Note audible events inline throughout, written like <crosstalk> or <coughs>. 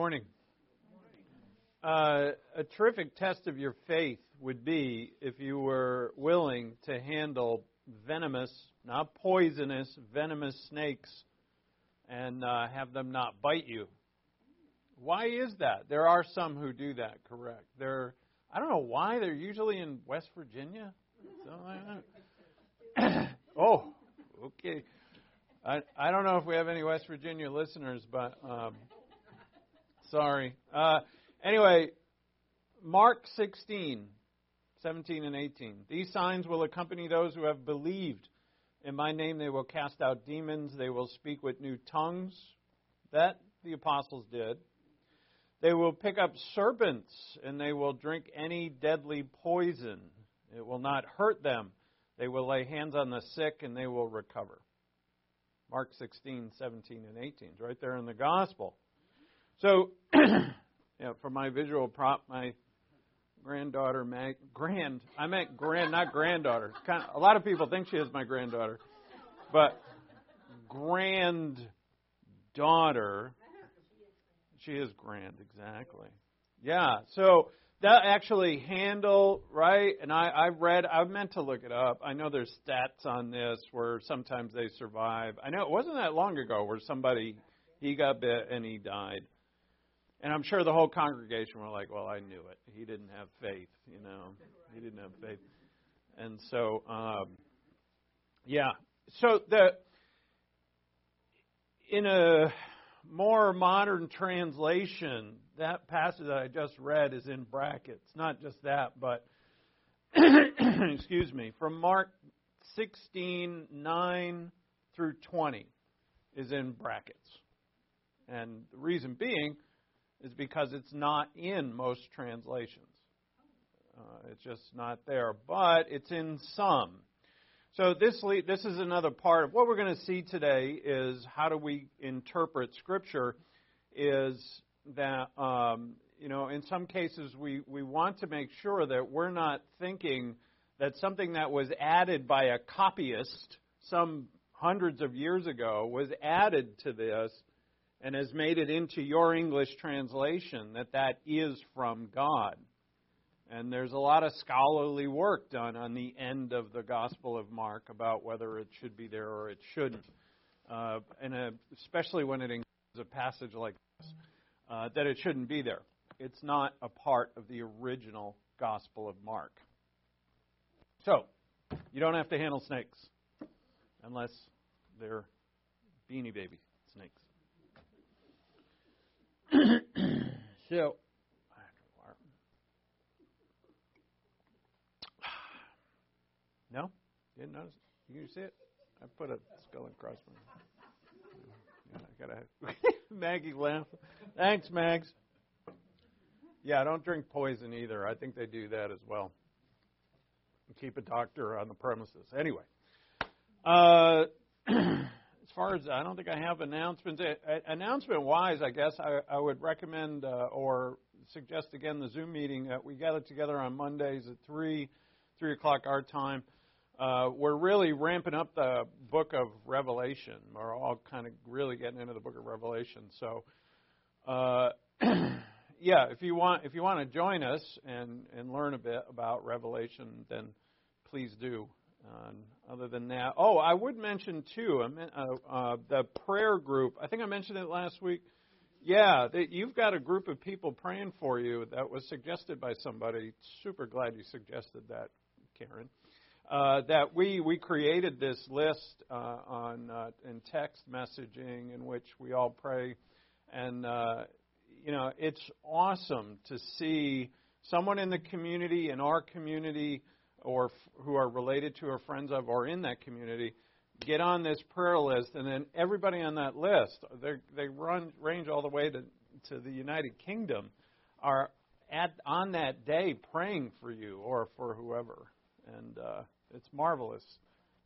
morning. Uh, a terrific test of your faith would be if you were willing to handle venomous, not poisonous, venomous snakes and uh, have them not bite you. Why is that? There are some who do that, correct. They're, I don't know why, they're usually in West Virginia. Like <coughs> oh, okay. I, I don't know if we have any West Virginia listeners, but um, sorry. Uh, anyway, Mark 16, 17 and 18. These signs will accompany those who have believed. In my name they will cast out demons. They will speak with new tongues. That the apostles did. They will pick up serpents and they will drink any deadly poison. It will not hurt them. They will lay hands on the sick and they will recover. Mark 16, 17, and 18. It's right there in the gospel. So, <clears throat> yeah, for my visual prop, my granddaughter, Mag, grand, I meant grand, not granddaughter. Kind of, a lot of people think she is my granddaughter, but granddaughter, she is grand, exactly. Yeah, so that actually handle right and i i read i meant to look it up i know there's stats on this where sometimes they survive i know it wasn't that long ago where somebody he got bit and he died and i'm sure the whole congregation were like well i knew it he didn't have faith you know he didn't have faith and so um yeah so the in a more modern translation that passage that I just read is in brackets. Not just that, but <clears throat> excuse me, from Mark 16, 9 through 20 is in brackets. And the reason being is because it's not in most translations. Uh, it's just not there, but it's in some. So this this is another part of what we're going to see today is how do we interpret Scripture is that um, you know in some cases we, we want to make sure that we're not thinking that something that was added by a copyist some hundreds of years ago was added to this and has made it into your English translation that that is from God. And there's a lot of scholarly work done on the end of the Gospel of Mark about whether it should be there or it shouldn't, uh, and uh, especially when it includes a passage like this uh, that it shouldn't be there. It's not a part of the original Gospel of Mark. So, you don't have to handle snakes unless they're beanie baby snakes. <clears throat> so, <sighs> no? Didn't notice? You can see it? I put a skull across my. I gotta. <laughs> Maggie laugh. Thanks, Mags. Yeah, don't drink poison either. I think they do that as well. Keep a doctor on the premises. Anyway, uh, <clears throat> far as I don't think I have announcements. Uh, announcement wise, I guess I, I would recommend uh, or suggest again the Zoom meeting that we gather together on Mondays at three, three o'clock our time uh, we're really ramping up the book of Revelation. We're all kind of really getting into the book of Revelation. So, uh, <clears throat> yeah, if you want if you want to join us and and learn a bit about Revelation, then please do. Um, other than that, oh, I would mention too uh, uh, the prayer group. I think I mentioned it last week. Yeah, you've got a group of people praying for you that was suggested by somebody. Super glad you suggested that, Karen uh, that we we created this list uh, on uh, in text messaging in which we all pray, and uh, you know it's awesome to see someone in the community in our community or who are related to or friends of or in that community get on this prayer list, and then everybody on that list they they run range all the way to to the United Kingdom are at on that day praying for you or for whoever and uh, it's marvelous.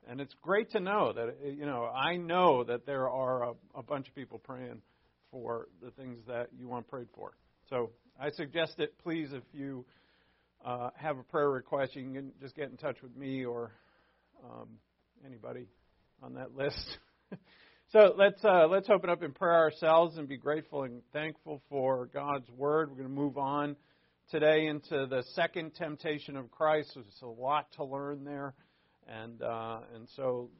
And it's great to know that, you know, I know that there are a, a bunch of people praying for the things that you want prayed for. So I suggest it, please, if you uh, have a prayer request, you can just get in touch with me or um, anybody on that list. <laughs> So let's uh, let's open up in prayer ourselves and be grateful and thankful for God's word. We're going to move on today into the second temptation of Christ. There's a lot to learn there, and uh, and so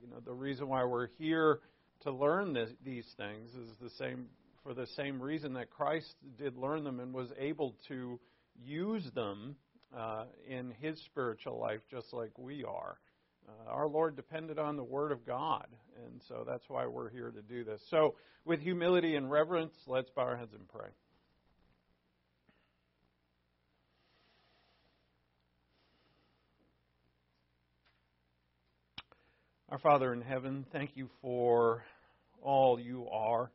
you know the reason why we're here to learn this, these things is the same for the same reason that Christ did learn them and was able to use them uh, in his spiritual life, just like we are. Uh, our Lord depended on the Word of God, and so that's why we're here to do this. So, with humility and reverence, let's bow our heads and pray. Our Father in heaven, thank you for all you are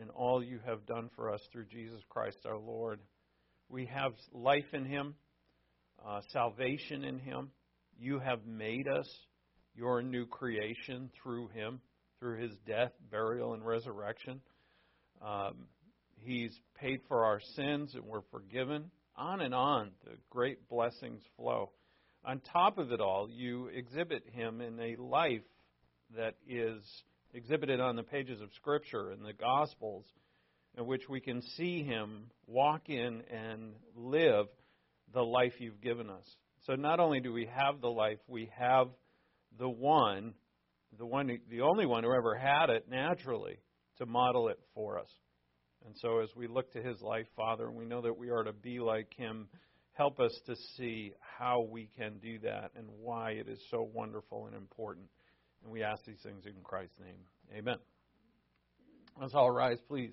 and all you have done for us through Jesus Christ our Lord. We have life in Him, uh, salvation in Him. You have made us your new creation through Him, through His death, burial, and resurrection. Um, he's paid for our sins and we're forgiven. On and on, the great blessings flow. On top of it all, you exhibit Him in a life that is exhibited on the pages of Scripture and the Gospels, in which we can see Him walk in and live the life you've given us. So not only do we have the life, we have the one, the one, the only one who ever had it naturally to model it for us. And so as we look to his life, Father, and we know that we are to be like him, help us to see how we can do that and why it is so wonderful and important. And we ask these things in Christ's name. Amen. Let's all rise, please.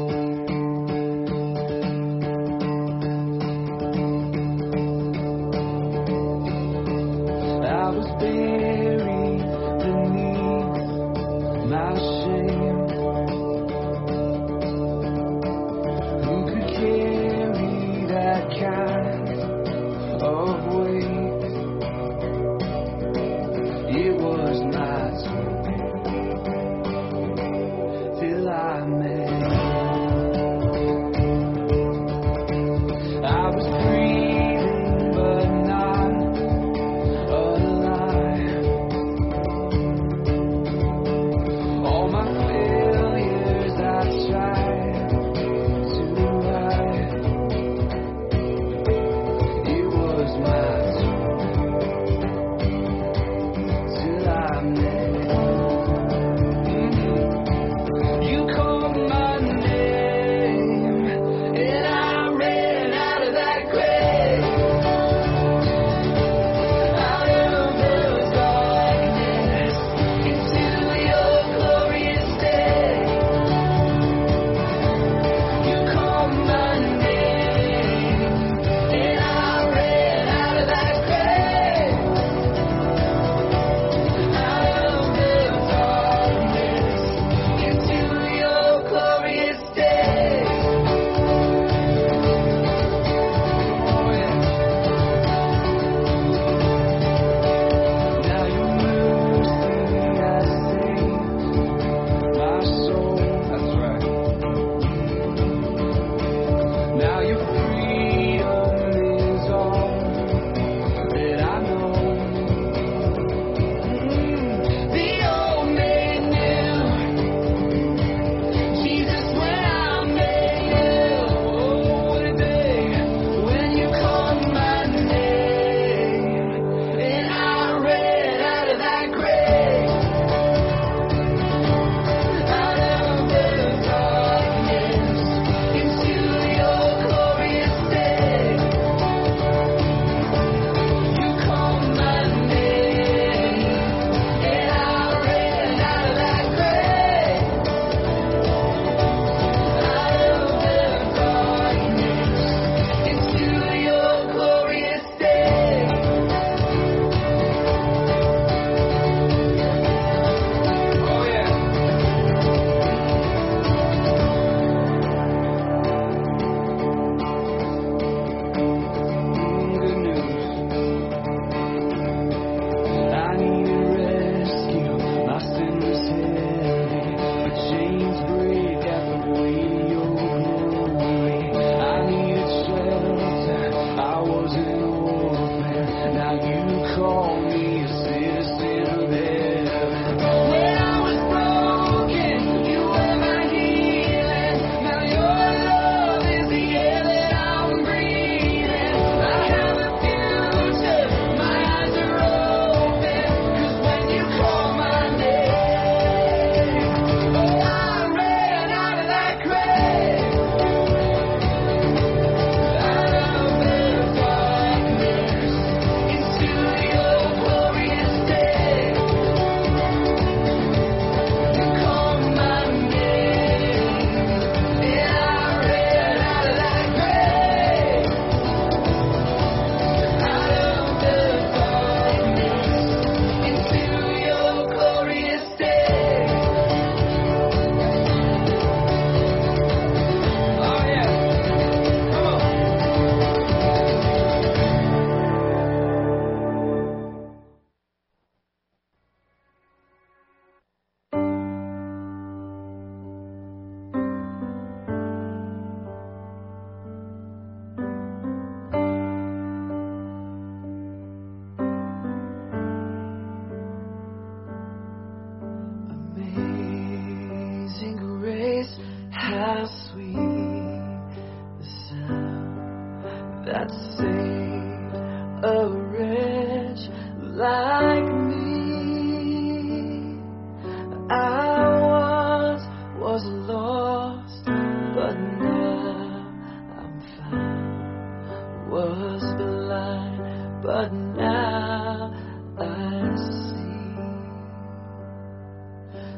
now I see.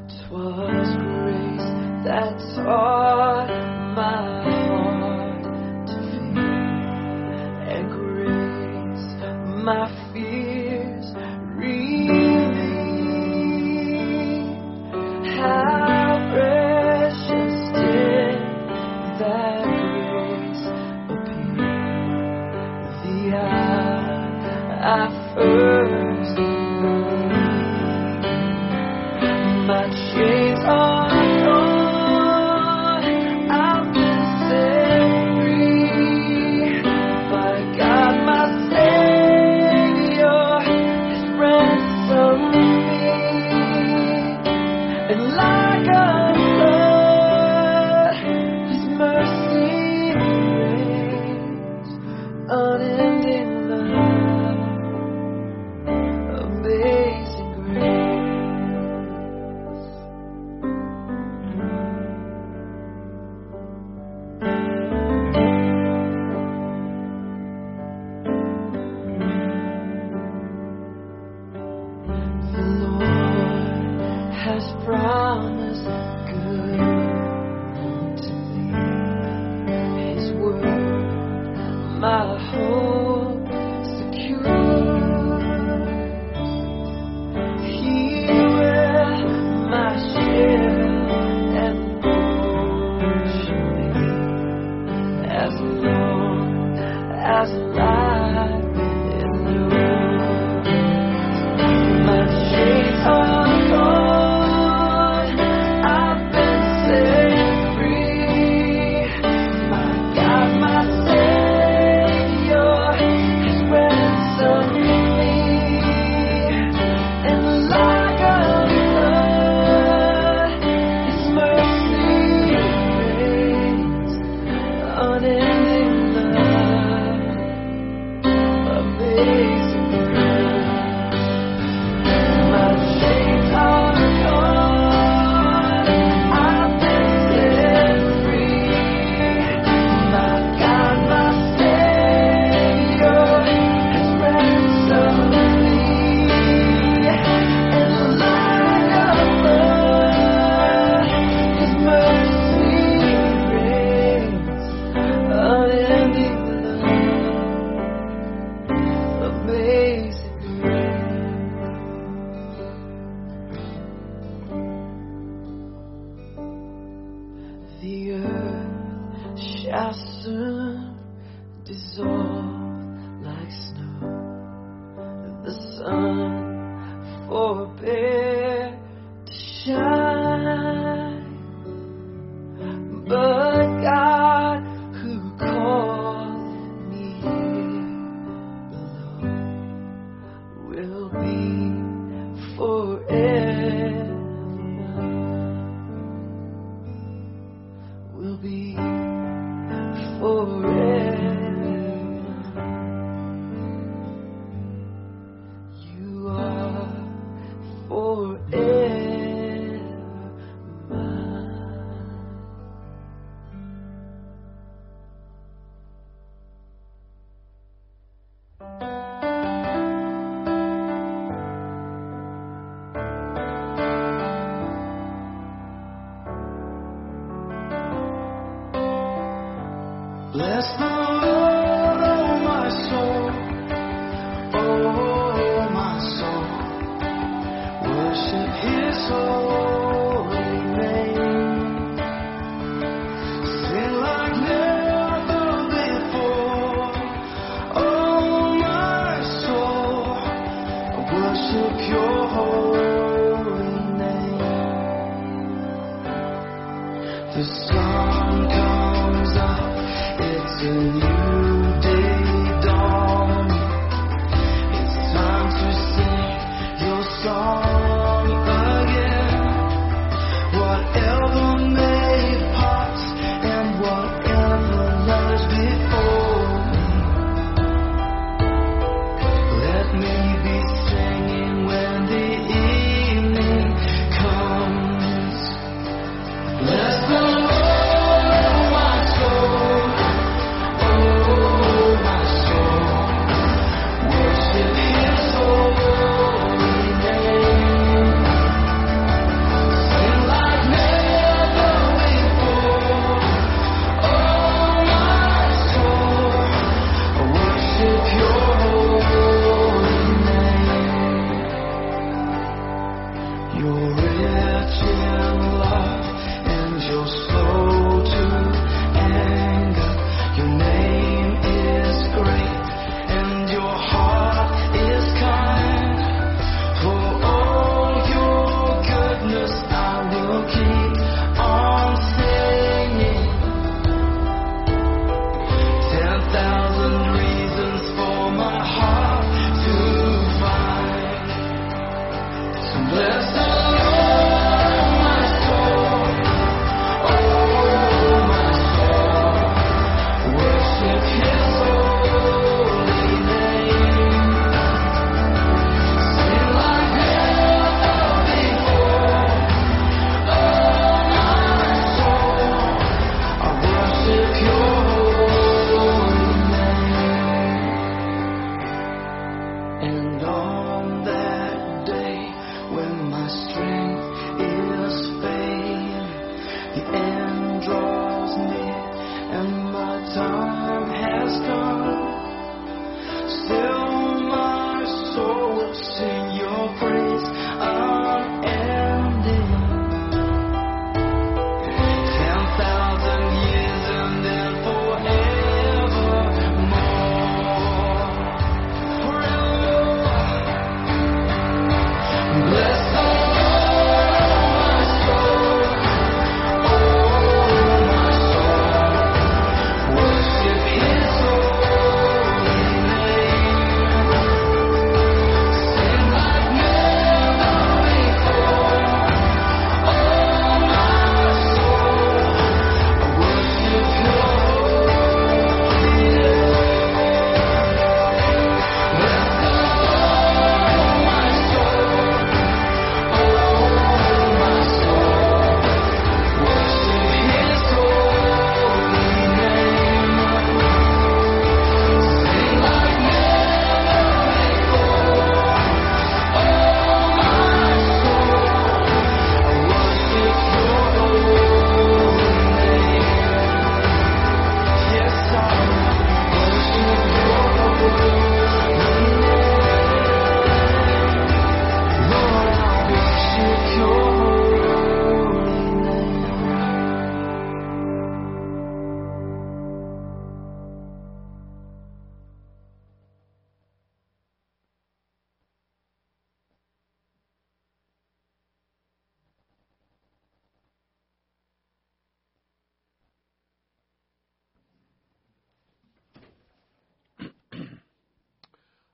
'Twas grace that taught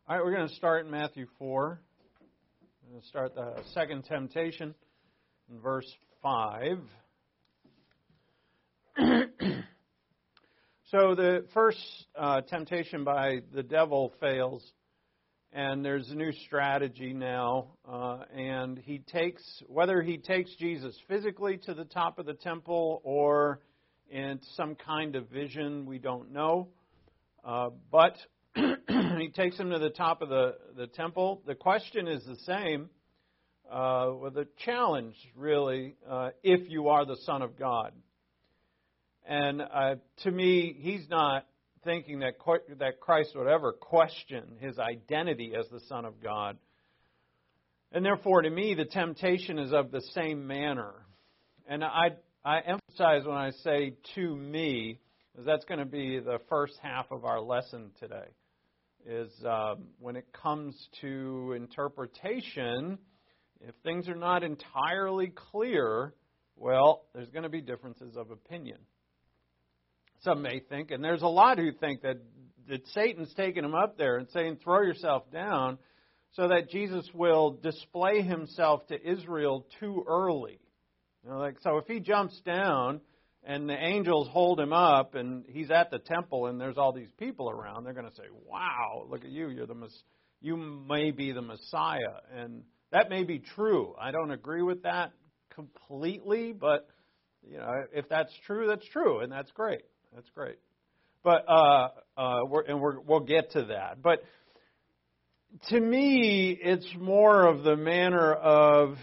All right, we're going to start in Matthew 4. We're going to start the second temptation in verse 5. <clears throat> so the first uh, temptation by the devil fails, and there's a new strategy now. Uh, and he takes, whether he takes Jesus physically to the top of the temple or in some kind of vision, we don't know. Uh, but <clears throat> he takes him to the top of the, the temple. The question is the same, uh, with a challenge, really, uh, if you are the Son of God. And uh, to me, he's not thinking that, that Christ would ever question his identity as the Son of God. And therefore, to me, the temptation is of the same manner. And I, I emphasize when I say to me, because that's going to be the first half of our lesson today, is um, when it comes to interpretation, if things are not entirely clear, well, there's going to be differences of opinion. Some may think, and there's a lot who think that, that Satan's taking him up there and saying, throw yourself down, so that Jesus will display himself to Israel too early. You know, like so, if he jumps down and the angels hold him up, and he's at the temple, and there's all these people around, they're going to say, "Wow, look at you! You're the mess- you may be the Messiah," and that may be true. I don't agree with that completely, but you know, if that's true, that's true, and that's great. That's great. But uh, uh, we're, and we're, we'll get to that. But to me, it's more of the manner of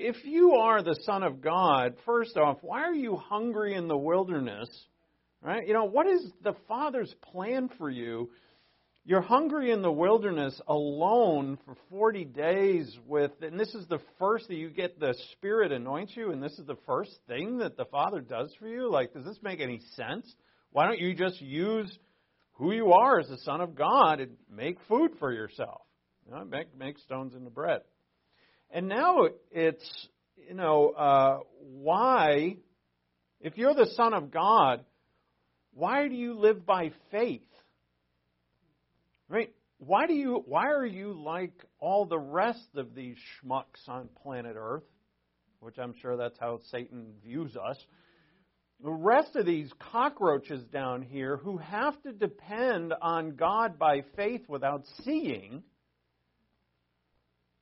if you are the Son of God, first off, why are you hungry in the wilderness? Right? You know, what is the Father's plan for you? You're hungry in the wilderness alone for 40 days with, and this is the first that you get the Spirit anoints you, and this is the first thing that the Father does for you? Like, does this make any sense? Why don't you just use who you are as the Son of God and make food for yourself? You know, make, make stones into bread. And now it's, you know, uh, why, if you're the Son of God, why do you live by faith? Right? Why do you why are you like all the rest of these schmucks on planet Earth? Which I'm sure that's how Satan views us. The rest of these cockroaches down here who have to depend on God by faith without seeing,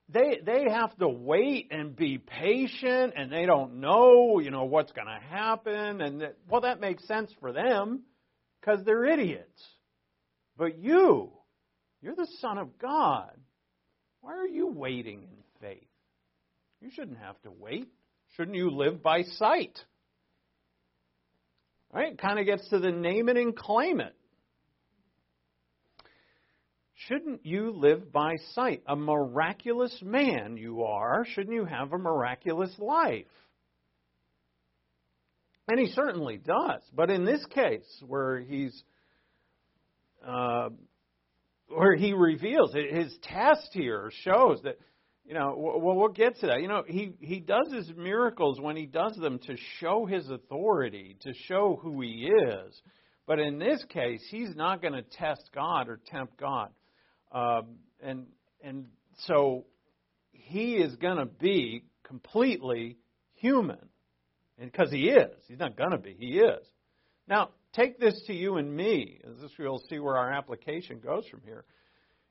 they they have to wait and be patient and they don't know, you know, what's going to happen and that, well that makes sense for them cuz they're idiots. But you you're the Son of God. Why are you waiting in faith? You shouldn't have to wait. Shouldn't you live by sight? Right? It kind of gets to the name it and claim it. Shouldn't you live by sight? A miraculous man you are. Shouldn't you have a miraculous life? And he certainly does. But in this case, where he's uh, where he reveals his test here shows that you know well we'll get to that you know he he does his miracles when he does them to show his authority to show who he is but in this case he's not going to test god or tempt god um, and and so he is going to be completely human and because he is he's not going to be he is now take this to you and me, this we'll see where our application goes from here.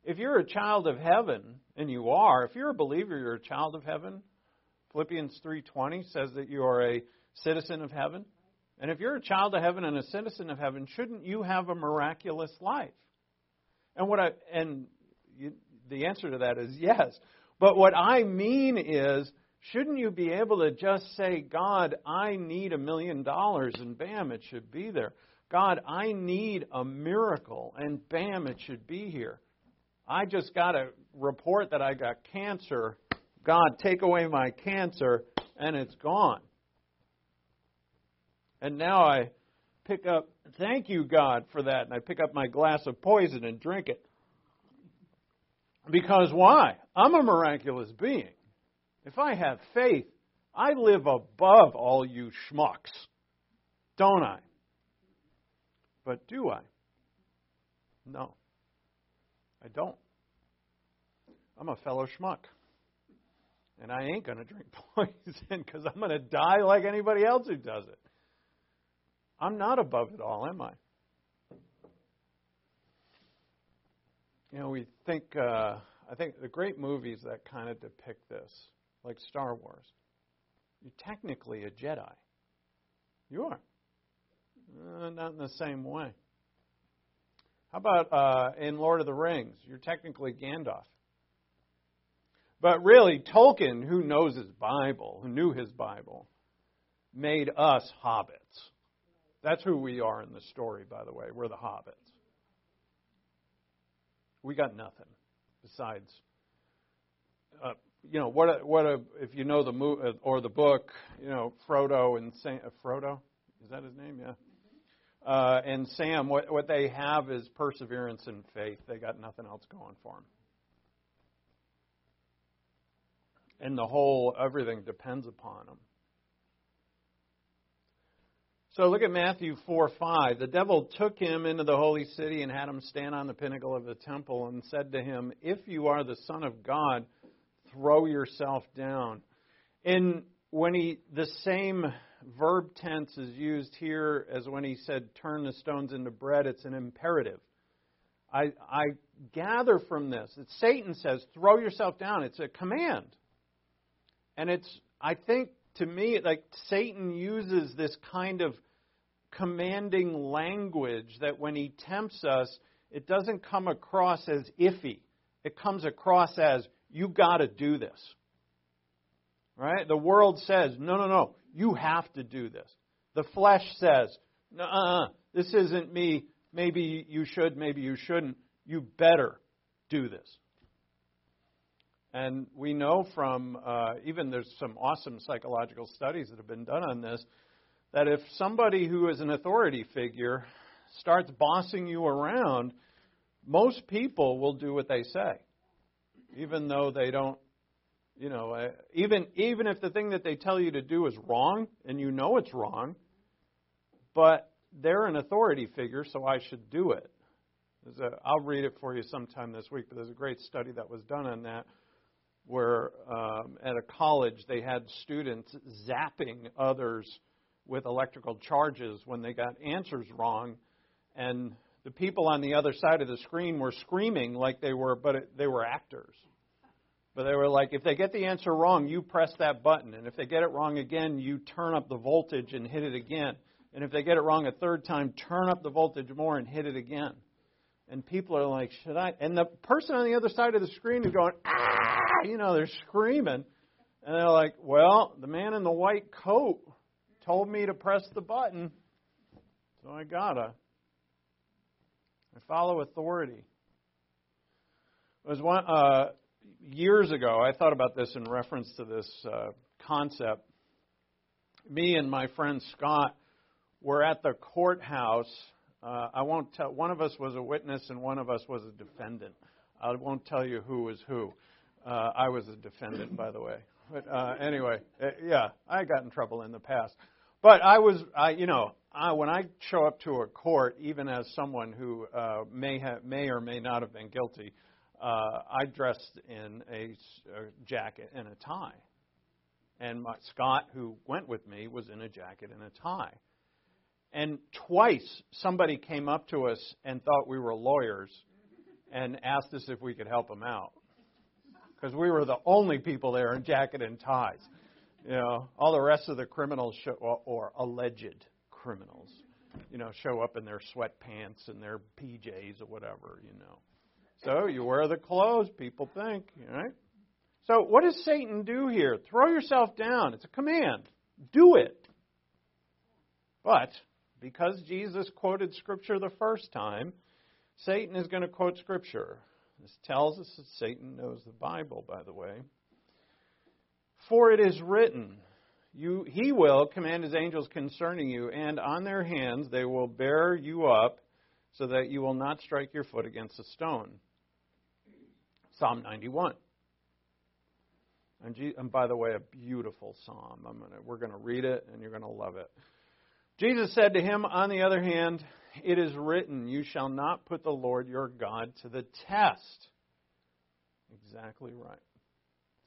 If you're a child of heaven, and you are, if you're a believer, you're a child of heaven. Philippians 3:20 says that you are a citizen of heaven. And if you're a child of heaven and a citizen of heaven, shouldn't you have a miraculous life? And what I and you, the answer to that is yes. But what I mean is shouldn't you be able to just say, God, I need a million dollars, and bam, it should be there? God, I need a miracle, and bam, it should be here. I just got a report that I got cancer. God, take away my cancer, and it's gone. And now I pick up, thank you, God, for that, and I pick up my glass of poison and drink it. Because why? I'm a miraculous being. If I have faith, I live above all you schmucks, don't I? But do I? No, I don't. I'm a fellow schmuck. And I ain't going to drink <laughs> poison because I'm going to die like anybody else who does it. I'm not above it all, am I? You know, we think, uh, I think the great movies that kind of depict this like Star Wars. You're technically a Jedi. You are. Uh, not in the same way. How about uh, in Lord of the Rings? You're technically Gandalf. But really, Tolkien, who knows his Bible, who knew his Bible, made us hobbits. That's who we are in the story, by the way. We're the hobbits. We got nothing besides uh, you know what a, what a if you know the mo- uh, or the book you know Frodo and Sam uh, Frodo? Is that his name? Yeah. Uh, and Sam what what they have is perseverance and faith. They got nothing else going for them and the whole everything depends upon them so look at Matthew 4 5. The devil took him into the holy city and had him stand on the pinnacle of the temple and said to him, If you are the Son of God, throw yourself down. And when he, the same verb tense is used here as when he said, turn the stones into bread, it's an imperative. I, I gather from this that Satan says, throw yourself down. It's a command. And it's, I think, to me, like Satan uses this kind of commanding language that when he tempts us, it doesn't come across as iffy. It comes across as, you got to do this. Right? The world says, no, no, no, you have to do this. The flesh says, uh, this isn't me. Maybe you should, maybe you shouldn't. you better do this. And we know from uh, even there's some awesome psychological studies that have been done on this that if somebody who is an authority figure starts bossing you around, most people will do what they say, even though they don't. You know, uh, even even if the thing that they tell you to do is wrong and you know it's wrong, but they're an authority figure, so I should do it. A, I'll read it for you sometime this week, but there's a great study that was done on that where um, at a college they had students zapping others with electrical charges when they got answers wrong, and the people on the other side of the screen were screaming like they were, but it, they were actors. But they were like, if they get the answer wrong, you press that button, and if they get it wrong again, you turn up the voltage and hit it again. And if they get it wrong a third time, turn up the voltage more and hit it again. And people are like, should I? And the person on the other side of the screen is going, ah, you know, they're screaming. And they're like, well, the man in the white coat told me to press the button, so I gotta. I follow authority. It was one uh, years ago. I thought about this in reference to this uh, concept. Me and my friend Scott were at the courthouse. Uh, I won't tell. One of us was a witness and one of us was a defendant. I won't tell you who was who. Uh, I was a defendant, by the way. But uh, anyway, uh, yeah, I got in trouble in the past. But I was, I, you know, I, when I show up to a court, even as someone who uh, may have, may or may not have been guilty, uh, I dressed in a, a jacket and a tie, and my, Scott, who went with me, was in a jacket and a tie. And twice somebody came up to us and thought we were lawyers and asked us if we could help them out because we were the only people there in jacket and ties. You know, all the rest of the criminals show, or, or alleged criminals, you know, show up in their sweatpants and their PJs or whatever, you know. So you wear the clothes, people think, right? So what does Satan do here? Throw yourself down. It's a command. Do it. But because Jesus quoted Scripture the first time, Satan is going to quote Scripture. This tells us that Satan knows the Bible, by the way. For it is written, you, He will command His angels concerning you, and on their hands they will bear you up, so that you will not strike your foot against a stone. Psalm 91. And, and by the way, a beautiful psalm. Gonna, we're going to read it, and you're going to love it. Jesus said to him, on the other hand, it is written, You shall not put the Lord your God to the test. Exactly right.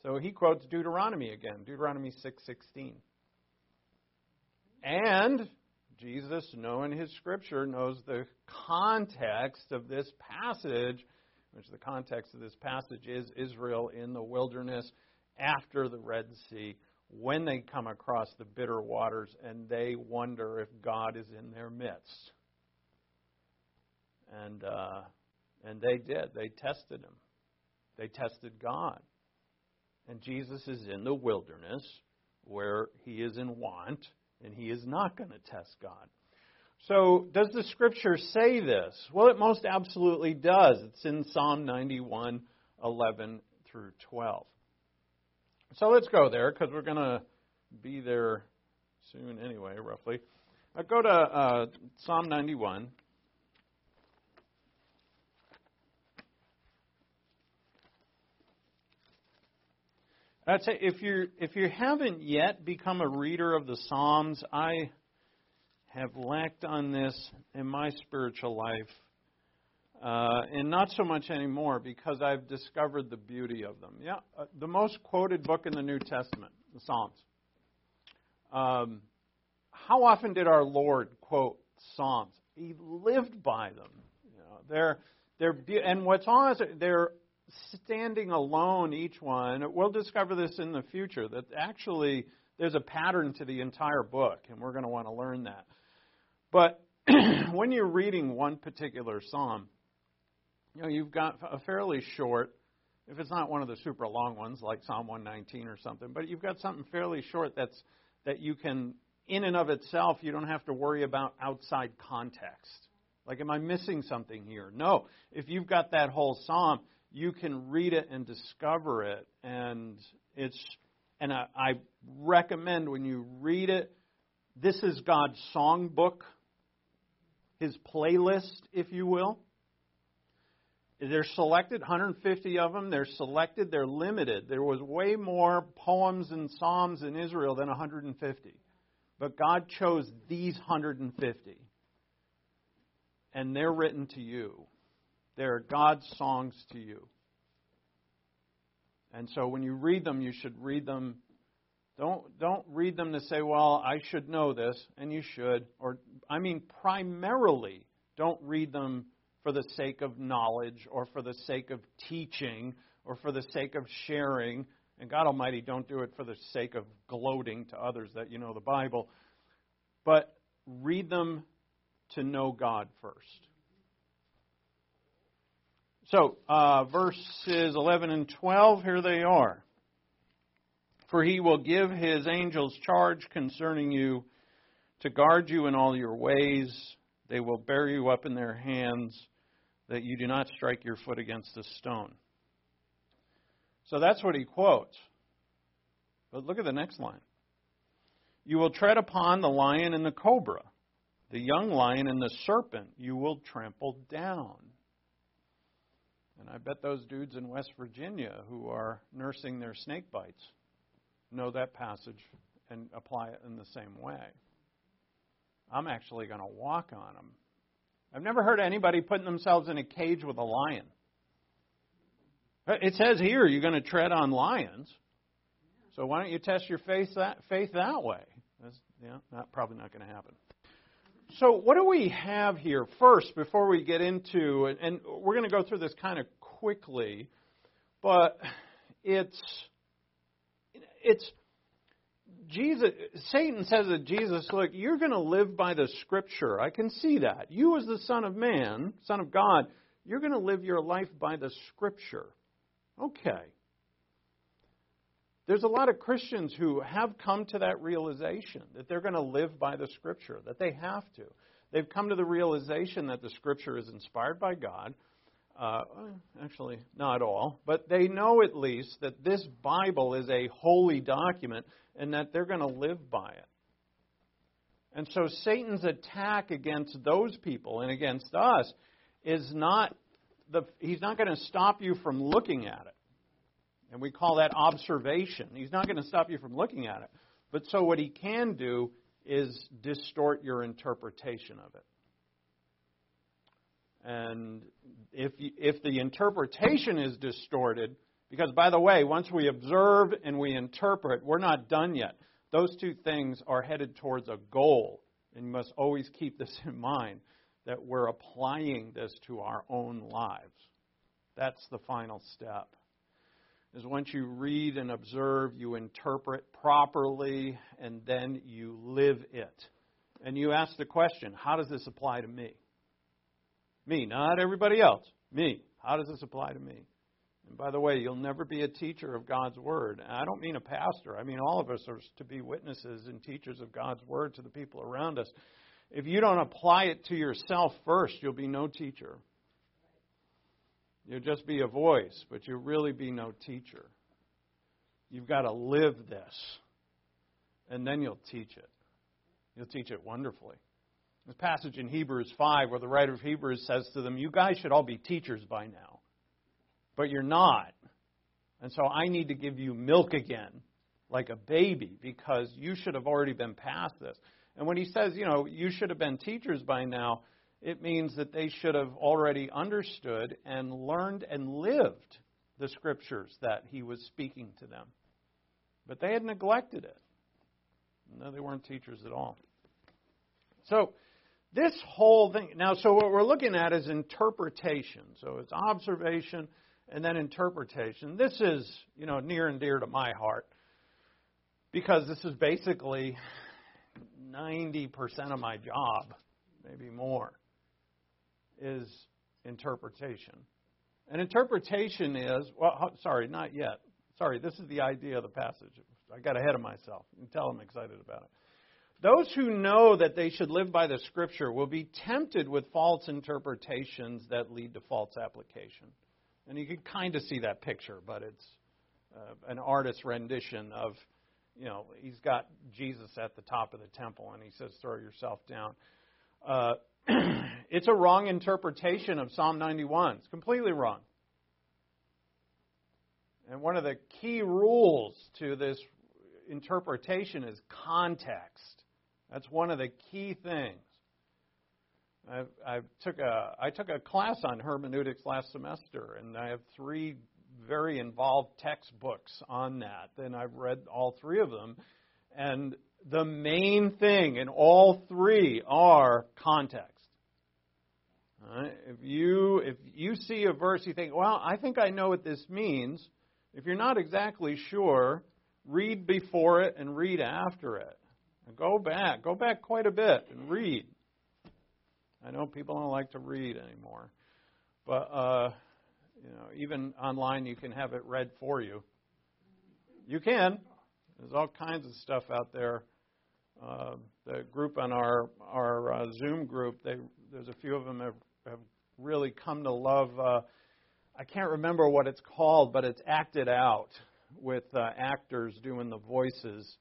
So he quotes Deuteronomy again, Deuteronomy 6:16. and Jesus, knowing his scripture, knows the context of this passage, which the context of this passage is Israel in the wilderness after the Red Sea, when they come across the bitter waters and they wonder if God is in their midst and uh, and they did. They tested him. They tested God. And Jesus is in the wilderness where he is in want, and he is not going to test God. So, does the scripture say this? Well, it most absolutely does. It's in Psalm 91, 11 through 12. So let's go there because we're going to be there soon anyway, roughly. I'll go to uh, Psalm 91. I'd say if you if you haven't yet become a reader of the Psalms, I have lacked on this in my spiritual life, uh, and not so much anymore because I've discovered the beauty of them. Yeah, uh, the most quoted book in the New Testament, the Psalms. Um, how often did our Lord quote Psalms? He lived by them. You know, they're they're and what's awesome, they're standing alone, each one, we'll discover this in the future that actually there's a pattern to the entire book, and we're going to want to learn that. But <clears throat> when you're reading one particular psalm, you know, you've got a fairly short, if it's not one of the super long ones like Psalm 119 or something, but you've got something fairly short that's that you can, in and of itself, you don't have to worry about outside context. Like, am I missing something here? No. If you've got that whole psalm, you can read it and discover it. And it's, and I, I recommend when you read it, this is God's songbook, his playlist, if you will. They're selected, 150 of them. They're selected, they're limited. There was way more poems and psalms in Israel than 150. But God chose these 150. And they're written to you. They're God's songs to you. And so when you read them, you should read them. Don't, don't read them to say, well, I should know this, and you should. Or, I mean, primarily, don't read them for the sake of knowledge or for the sake of teaching or for the sake of sharing. And God Almighty, don't do it for the sake of gloating to others that you know the Bible. But read them to know God first. So, uh, verses 11 and 12, here they are. For he will give his angels charge concerning you to guard you in all your ways. They will bear you up in their hands that you do not strike your foot against a stone. So that's what he quotes. But look at the next line. You will tread upon the lion and the cobra, the young lion and the serpent you will trample down. And I bet those dudes in West Virginia who are nursing their snake bites know that passage and apply it in the same way. I'm actually going to walk on them. I've never heard anybody putting themselves in a cage with a lion. Uh, it says here you're going to tread on lions. So why don't you test your faith that, faith that way? That's, yeah, not, probably not going to happen. So what do we have here first before we get into and we're going to go through this kind of quickly, but it's it's Jesus, Satan says to Jesus, Look, you're going to live by the Scripture. I can see that. You, as the Son of Man, Son of God, you're going to live your life by the Scripture. Okay. There's a lot of Christians who have come to that realization that they're going to live by the Scripture, that they have to. They've come to the realization that the Scripture is inspired by God. Uh, actually, not all, but they know at least that this Bible is a holy document and that they're going to live by it. And so Satan's attack against those people and against us is not the he's not going to stop you from looking at it. And we call that observation. He's not going to stop you from looking at it. But so what he can do is distort your interpretation of it. And if if the interpretation is distorted, because, by the way, once we observe and we interpret, we're not done yet. Those two things are headed towards a goal. And you must always keep this in mind that we're applying this to our own lives. That's the final step. Is once you read and observe, you interpret properly, and then you live it. And you ask the question how does this apply to me? Me, not everybody else. Me. How does this apply to me? And by the way, you'll never be a teacher of God's Word. And I don't mean a pastor. I mean all of us are to be witnesses and teachers of God's Word to the people around us. If you don't apply it to yourself first, you'll be no teacher. You'll just be a voice, but you'll really be no teacher. You've got to live this, and then you'll teach it. You'll teach it wonderfully. This passage in Hebrews 5, where the writer of Hebrews says to them, You guys should all be teachers by now but you're not. And so I need to give you milk again, like a baby, because you should have already been past this. And when he says, you know, you should have been teachers by now, it means that they should have already understood and learned and lived the scriptures that he was speaking to them. But they had neglected it. No, they weren't teachers at all. So, this whole thing, now, so what we're looking at is interpretation. So it's observation and then interpretation. This is, you know, near and dear to my heart because this is basically 90% of my job, maybe more, is interpretation. And interpretation is, well, sorry, not yet. Sorry, this is the idea of the passage. I got ahead of myself. You tell I'm excited about it. those who know that they should live by the Scripture will be tempted with false interpretations that lead to false application. And you can kind of see that picture, but it's uh, an artist's rendition of, you know, he's got Jesus at the top of the temple and he says, throw yourself down. Uh, <clears throat> it's a wrong interpretation of Psalm 91. It's completely wrong. And one of the key rules to this interpretation is context. That's one of the key things. I've, I've took a, I took a class on hermeneutics last semester, and I have three very involved textbooks on that. And I've read all three of them. And the main thing in all three are context. Right? If you if you see a verse, you think, "Well, I think I know what this means." If you're not exactly sure, read before it and read after it. Go back, go back quite a bit and read. I know people don't like to read anymore, but uh, you know, even online you can have it read for you. You can. There's all kinds of stuff out there. Uh, the group on our our uh, Zoom group, they, there's a few of them have, have really come to love. Uh, I can't remember what it's called, but it's acted out with uh, actors doing the voices.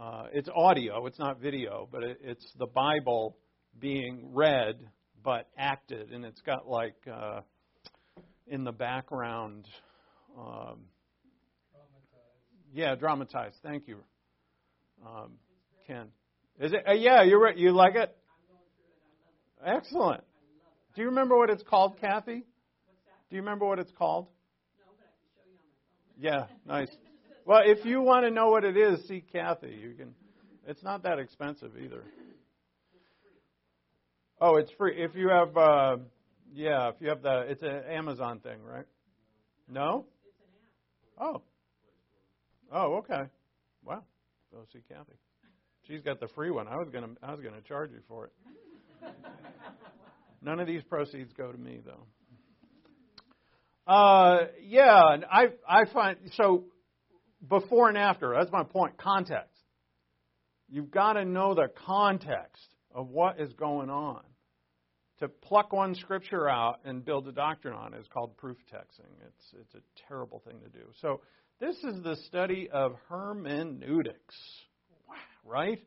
Uh, it's audio, it's not video, but it, it's the Bible being read but acted, and it's got like uh, in the background. Um, yeah, dramatized. Thank you, um, Ken. Is it? Uh, yeah, you're right. You like it? Excellent. Do you remember what it's called, Kathy? Do you remember what it's called? Yeah, nice. Well, if you want to know what it is, see Kathy. You can. It's not that expensive either. Oh, it's free. If you have, uh, yeah, if you have the, it's an Amazon thing, right? No. Oh. Oh, okay. Wow. Go see Kathy. She's got the free one. I was gonna, I was gonna charge you for it. <laughs> None of these proceeds go to me, though. Uh, yeah, and I, I find so before and after. That's my point. Context. You've got to know the context of what is going on. To pluck one scripture out and build a doctrine on is called proof texting. It's, it's a terrible thing to do. So, this is the study of hermeneutics, right?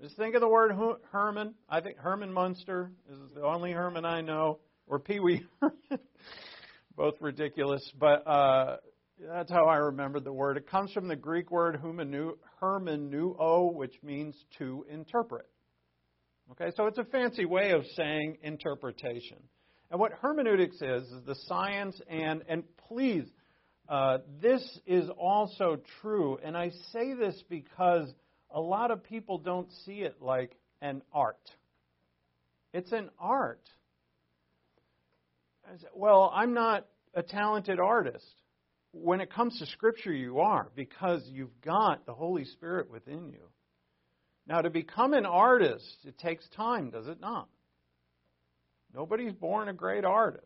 Just think of the word Herman. I think Herman Munster is the only Herman I know, or Pee Wee Herman. <laughs> Both ridiculous, but uh, that's how I remember the word. It comes from the Greek word hermeneuo, which means to interpret. Okay, so it's a fancy way of saying interpretation. And what hermeneutics is, is the science and, and please, uh, this is also true. And I say this because a lot of people don't see it like an art. It's an art. Well, I'm not a talented artist. When it comes to Scripture, you are, because you've got the Holy Spirit within you. Now, to become an artist, it takes time, does it not? Nobody's born a great artist.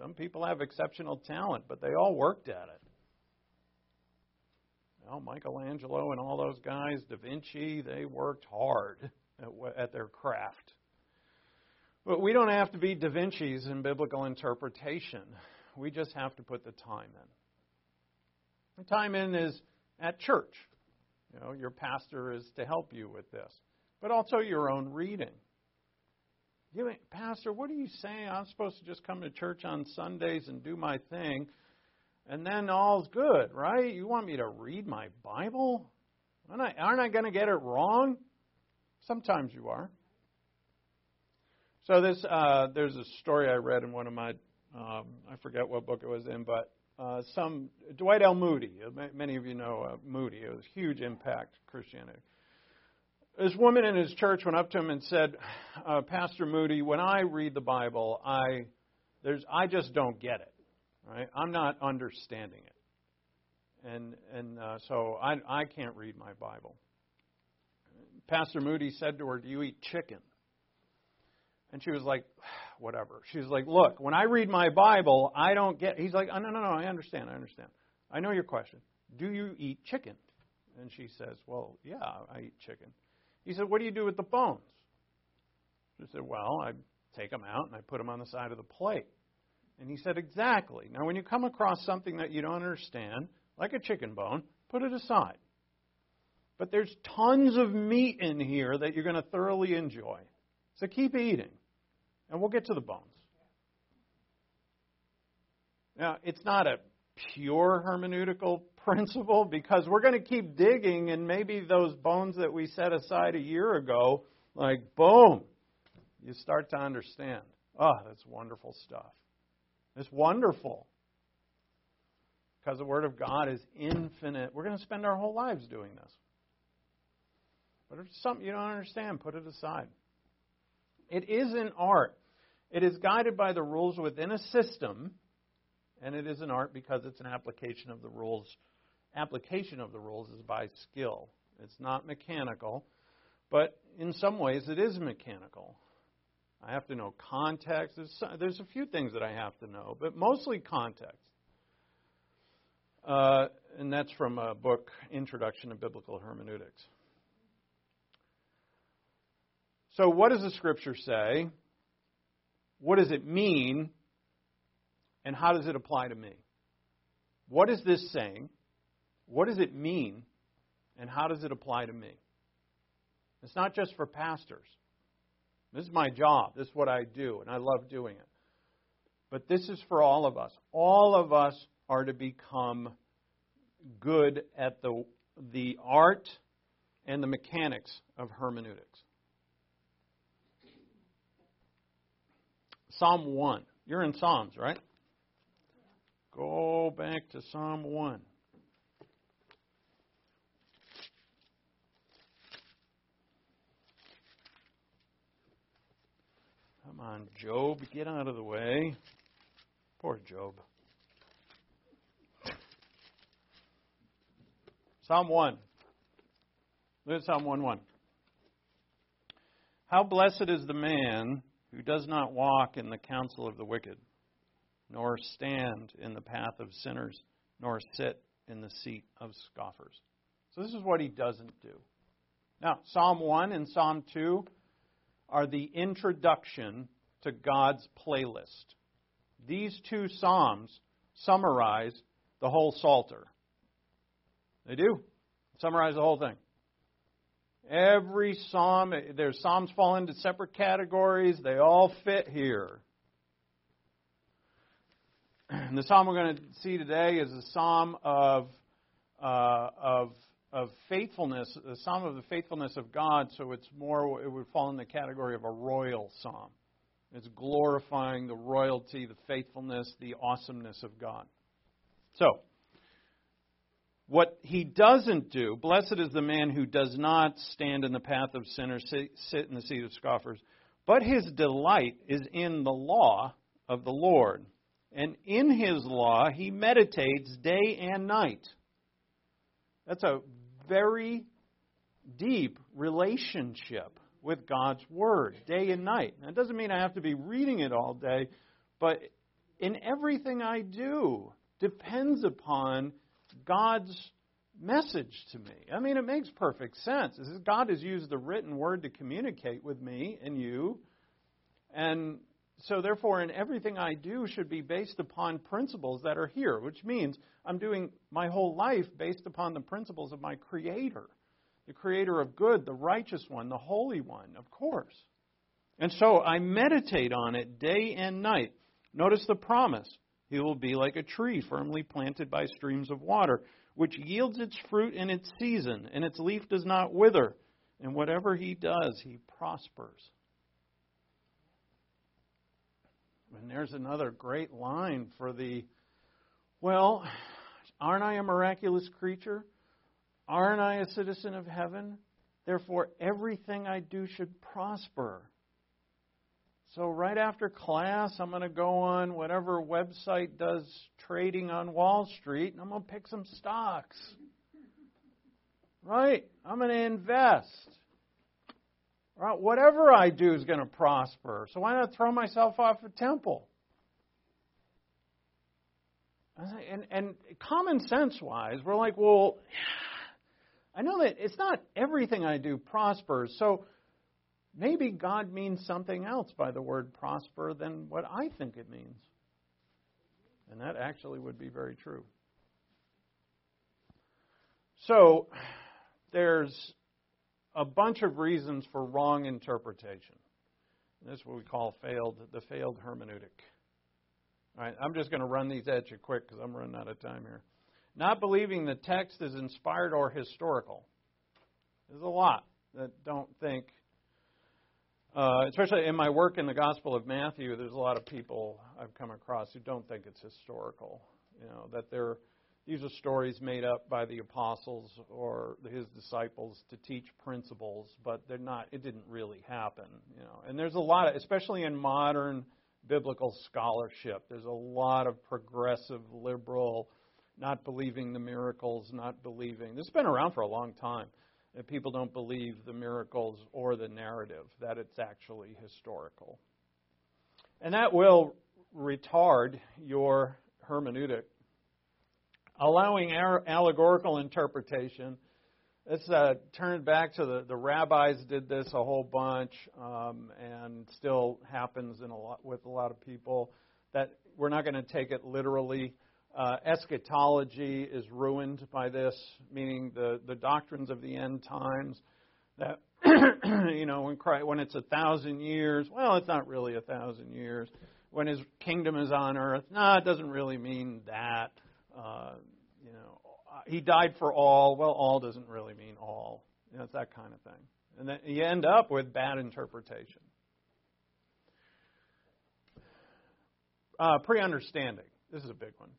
Some people have exceptional talent, but they all worked at it. Well, Michelangelo and all those guys, Da Vinci, they worked hard at, at their craft. But we don't have to be Da Vinci's in biblical interpretation. We just have to put the time in. The time in is at church. You know, your pastor is to help you with this, but also your own reading. You, pastor, what are you saying? I'm supposed to just come to church on Sundays and do my thing, and then all's good, right? You want me to read my Bible? Aren't I, aren't I going to get it wrong? Sometimes you are. So this, uh, there's a story I read in one of my, um, I forget what book it was in, but uh, some Dwight L. Moody. Uh, many of you know uh, Moody. It was a huge impact Christianity. This woman in his church went up to him and said, uh, "Pastor Moody, when I read the Bible, I there's I just don't get it. Right? I'm not understanding it, and and uh, so I I can't read my Bible." Pastor Moody said to her, "Do you eat chicken?" And she was like, <sighs> whatever. She's like, look, when I read my Bible, I don't get. He's like, oh, no, no, no, I understand, I understand. I know your question. Do you eat chicken? And she says, well, yeah, I eat chicken. He said, What do you do with the bones? She said, Well, I take them out and I put them on the side of the plate. And he said, Exactly. Now, when you come across something that you don't understand, like a chicken bone, put it aside. But there's tons of meat in here that you're going to thoroughly enjoy. So keep eating, and we'll get to the bones. Now, it's not a pure hermeneutical principle because we're going to keep digging, and maybe those bones that we set aside a year ago, like, boom, you start to understand. Oh, that's wonderful stuff. It's wonderful. Because the Word of God is infinite. We're going to spend our whole lives doing this. But if it's something you don't understand, put it aside. It is an art. It is guided by the rules within a system, and it is an art because it's an application of the rules. Application of the rules is by skill. It's not mechanical, but in some ways it is mechanical. I have to know context. There's, there's a few things that I have to know, but mostly context. Uh, and that's from a book, Introduction to Biblical Hermeneutics. So, what does the scripture say? What does it mean? And how does it apply to me? What is this saying? What does it mean? And how does it apply to me? It's not just for pastors. This is my job. This is what I do, and I love doing it. But this is for all of us. All of us are to become good at the, the art and the mechanics of hermeneutics. Psalm 1. You're in Psalms, right? Go back to Psalm 1. Come on, Job, get out of the way. Poor Job. Psalm 1. Look at Psalm 1 1. How blessed is the man who does not walk in the counsel of the wicked, nor stand in the path of sinners, nor sit in the seat of scoffers. So, this is what he doesn't do. Now, Psalm 1 and Psalm 2 are the introduction to God's playlist. These two Psalms summarize the whole Psalter. They do. Summarize the whole thing. Every psalm, there's psalms fall into separate categories. They all fit here. <clears throat> The psalm we're going to see today is a psalm of uh, of of faithfulness, a psalm of the faithfulness of God. So it's more, it would fall in the category of a royal psalm. It's glorifying the royalty, the faithfulness, the awesomeness of God. So what he doesn't do, blessed is the man who does not stand in the path of sinners, sit in the seat of scoffers, but his delight is in the law of the Lord. And in his law he meditates day and night. That's a very deep relationship with God's Word, day and night. That doesn't mean I have to be reading it all day, but in everything I do depends upon God's message to me. I mean, it makes perfect sense. God has used the written word to communicate with me and you. And so, therefore, in everything I do should be based upon principles that are here, which means I'm doing my whole life based upon the principles of my Creator, the Creator of good, the righteous one, the Holy One, of course. And so I meditate on it day and night. Notice the promise he will be like a tree firmly planted by streams of water, which yields its fruit in its season, and its leaf does not wither. And whatever he does, he prospers. And there's another great line for the well, aren't I a miraculous creature? Aren't I a citizen of heaven? Therefore, everything I do should prosper. So, right after class, I'm going to go on whatever website does trading on Wall Street and I'm going to pick some stocks. Right? I'm going to invest. Right? Whatever I do is going to prosper. So, why not throw myself off a temple? And, and common sense wise, we're like, well, I know that it's not everything I do prospers. So maybe God means something else by the word prosper than what I think it means. And that actually would be very true. So there's a bunch of reasons for wrong interpretation. This is what we call failed the failed hermeneutic. All right, I'm just going to run these at you quick because I'm running out of time here. Not believing the text is inspired or historical. There's a lot that don't think, uh, especially in my work in the Gospel of Matthew, there's a lot of people I've come across who don't think it's historical. You know, that they're these are stories made up by the apostles or his disciples to teach principles, but they're not. It didn't really happen, you know. And there's a lot of, especially in modern biblical scholarship, there's a lot of progressive, liberal, not believing the miracles, not believing. This has been around for a long time. That people don't believe the miracles or the narrative, that it's actually historical. And that will retard your hermeneutic allowing allegorical interpretation. Let's uh, turn back to the, the rabbis did this a whole bunch, um, and still happens in a lot, with a lot of people. That we're not going to take it literally. Uh, eschatology is ruined by this, meaning the, the doctrines of the end times. That <clears throat> you know, when Christ, when it's a thousand years, well, it's not really a thousand years. When His kingdom is on earth, no, it doesn't really mean that. Uh, you know, uh, he died for all. Well, all doesn't really mean all. You know, it's that kind of thing. And then you end up with bad interpretation. Uh, pre understanding. This is a big one.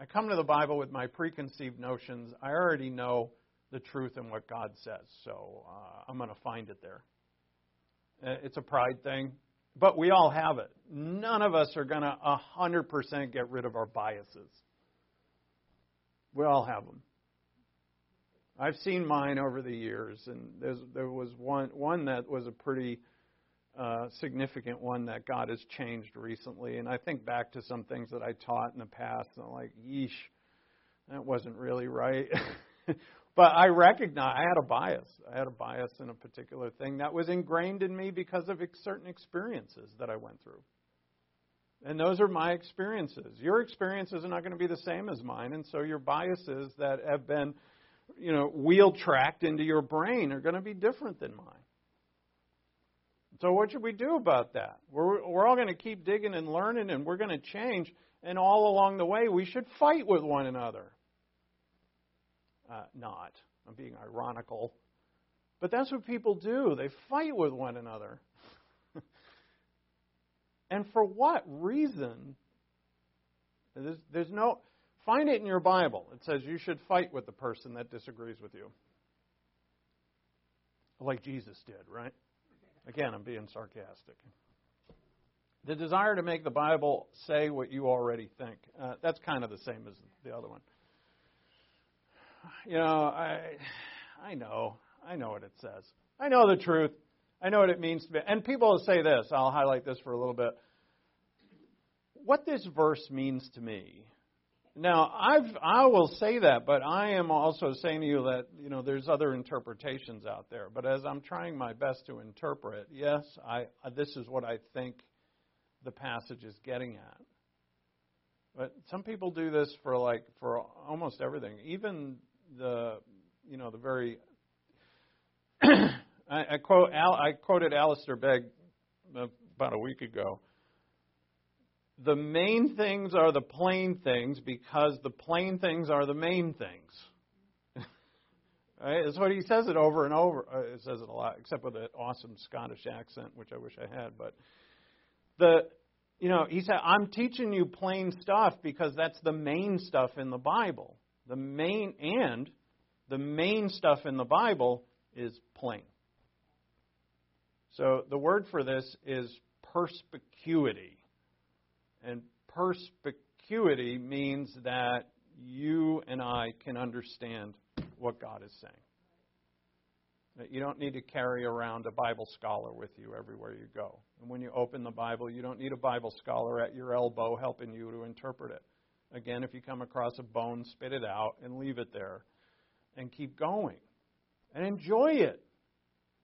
I come to the Bible with my preconceived notions. I already know the truth and what God says, so uh, I'm going to find it there. Uh, it's a pride thing, but we all have it. None of us are going to 100% get rid of our biases. We all have them. I've seen mine over the years, and there was one one that was a pretty uh, significant one that God has changed recently. And I think back to some things that I taught in the past, and I'm like, yeesh, that wasn't really right. <laughs> but I recognize I had a bias. I had a bias in a particular thing that was ingrained in me because of certain experiences that I went through. And those are my experiences. Your experiences are not going to be the same as mine, and so your biases that have been, you know, wheel tracked into your brain are going to be different than mine. So what should we do about that? We're we're all going to keep digging and learning, and we're going to change. And all along the way, we should fight with one another. Uh, not. I'm being ironical. But that's what people do. They fight with one another. And for what reason? There's, there's no. Find it in your Bible. It says you should fight with the person that disagrees with you. Like Jesus did, right? Again, I'm being sarcastic. The desire to make the Bible say what you already think. Uh, that's kind of the same as the other one. You know, I, I know. I know what it says. I know the truth. I know what it means to be. And people say this. I'll highlight this for a little bit. What this verse means to me. Now, I've, I will say that, but I am also saying to you that you know there's other interpretations out there. But as I'm trying my best to interpret, yes, I, uh, this is what I think the passage is getting at. But some people do this for like for almost everything, even the you know the very <clears throat> I, I, quote, Al, I quoted Alistair Begg about a week ago. The main things are the plain things because the plain things are the main things. <laughs> right? That's what he says it over and over. Uh, it says it a lot, except with an awesome Scottish accent, which I wish I had. But the, you know, he said, I'm teaching you plain stuff because that's the main stuff in the Bible. The main and the main stuff in the Bible is plain. So the word for this is perspicuity. And perspicuity means that you and I can understand what God is saying. That you don't need to carry around a Bible scholar with you everywhere you go. And when you open the Bible, you don't need a Bible scholar at your elbow helping you to interpret it. Again, if you come across a bone, spit it out and leave it there. and keep going and enjoy it.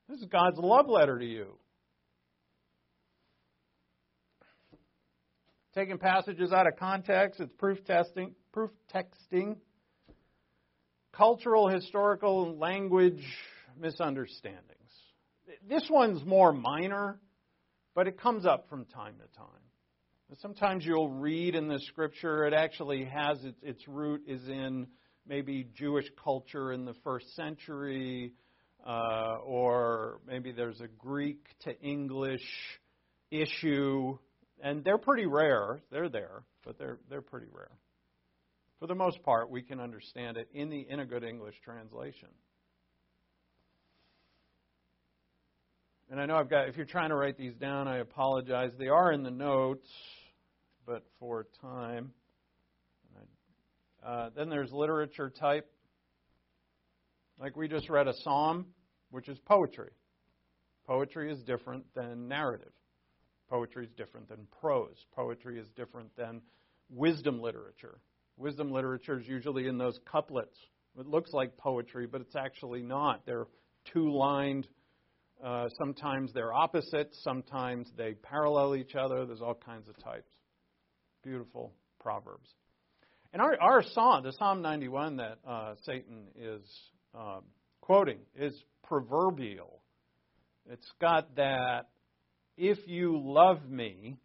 This is God's love letter to you. Taking passages out of context, it's proof testing, proof texting, cultural, historical, language misunderstandings. This one's more minor, but it comes up from time to time. Sometimes you'll read in the scripture, it actually has its, its root is in maybe Jewish culture in the first century, uh, or maybe there's a Greek to English issue, and they're pretty rare. They're there, but they're they're pretty rare. For the most part, we can understand it in the in a good English translation. And I know I've got, if you're trying to write these down, I apologize. They are in the notes, but for time. Uh, then there's literature type. Like we just read a psalm, which is poetry. Poetry is different than narrative. Poetry is different than prose. Poetry is different than wisdom literature. Wisdom literature is usually in those couplets. It looks like poetry, but it's actually not. They're two lined uh, sometimes they're opposites, sometimes they parallel each other. There's all kinds of types. Beautiful proverbs. And our, our psalm, the Psalm 91 that uh, Satan is um, quoting, is proverbial. It's got that if you love me,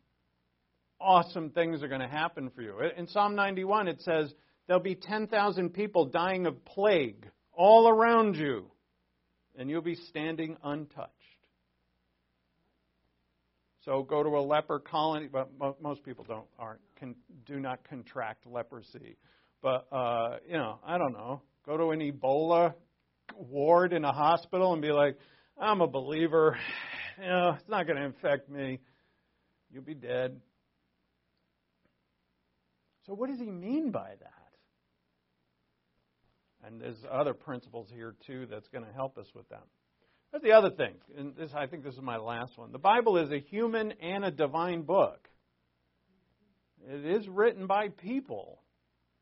awesome things are going to happen for you. In Psalm 91, it says, There'll be 10,000 people dying of plague all around you and you'll be standing untouched. So go to a leper colony, but most people don't aren't can, do not contract leprosy. But uh, you know, I don't know. Go to an Ebola ward in a hospital and be like, "I'm a believer. <sighs> You know, it's not going to infect me. You'll be dead." So what does he mean by that? And there's other principles here too that's going to help us with that. That's the other thing, and this I think this is my last one. The Bible is a human and a divine book. It is written by people.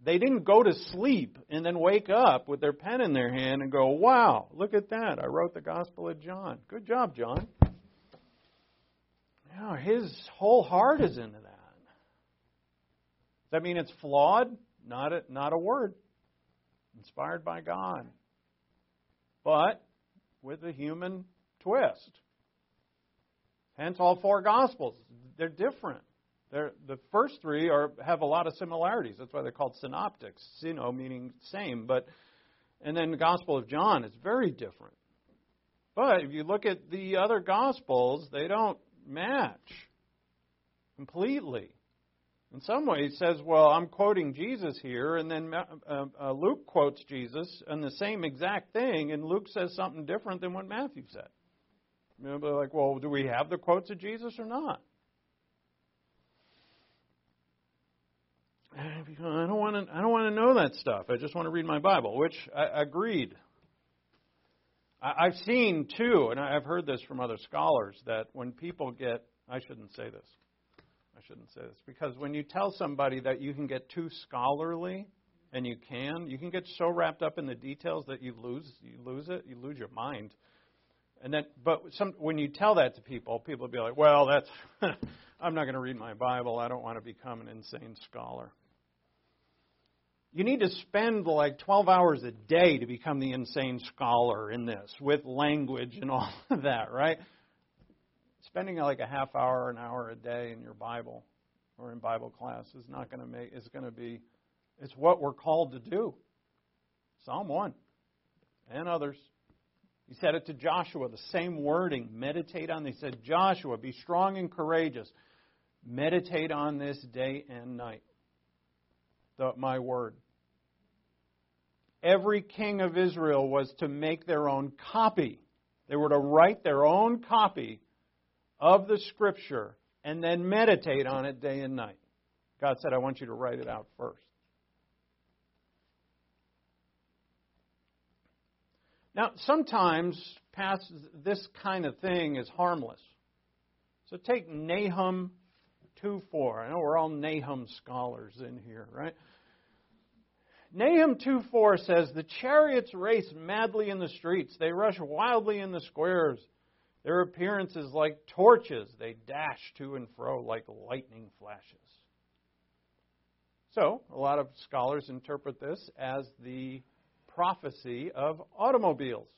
They didn't go to sleep and then wake up with their pen in their hand and go, "Wow, look at that! I wrote the Gospel of John. Good job, John." You know, his whole heart is into that. Does that mean it's flawed? Not a, not a word inspired by God, but with a human twist. Hence, all four Gospels. They're different. They're, the first three are, have a lot of similarities. That's why they're called synoptics. Syno meaning same, but and then the Gospel of John is very different. But if you look at the other Gospels, they don't match completely. In some ways, it says, well, I'm quoting Jesus here, and then uh, uh, Luke quotes Jesus and the same exact thing, and Luke says something different than what Matthew said. You know, they're like, well, do we have the quotes of Jesus or not? <sighs> I don't want to. I don't want to know that stuff. I just want to read my Bible, which I agreed. I've seen too, and I've heard this from other scholars that when people get, I shouldn't say this I shouldn't say this because when you tell somebody that you can get too scholarly, and you can, you can get so wrapped up in the details that you lose you lose it, you lose your mind. And then, but some when you tell that to people, people will be like, "Well, that's <laughs> I'm not going to read my Bible. I don't want to become an insane scholar." You need to spend like 12 hours a day to become the insane scholar in this with language and <laughs> all of that, right? spending like a half hour, an hour a day in your Bible or in Bible class is not going to make. It's going to be. It's what we're called to do. Psalm one, and others. He said it to Joshua, the same wording. Meditate on. He said, Joshua, be strong and courageous. Meditate on this day and night. The, my word. Every king of Israel was to make their own copy. They were to write their own copy of the Scripture and then meditate on it day and night. God said, I want you to write it out first. Now, sometimes past this kind of thing is harmless. So take Nahum 2 4. I know we're all Nahum scholars in here, right? Nahum 2:4 says, "The chariots race madly in the streets; they rush wildly in the squares. Their appearance is like torches; they dash to and fro like lightning flashes." So, a lot of scholars interpret this as the prophecy of automobiles.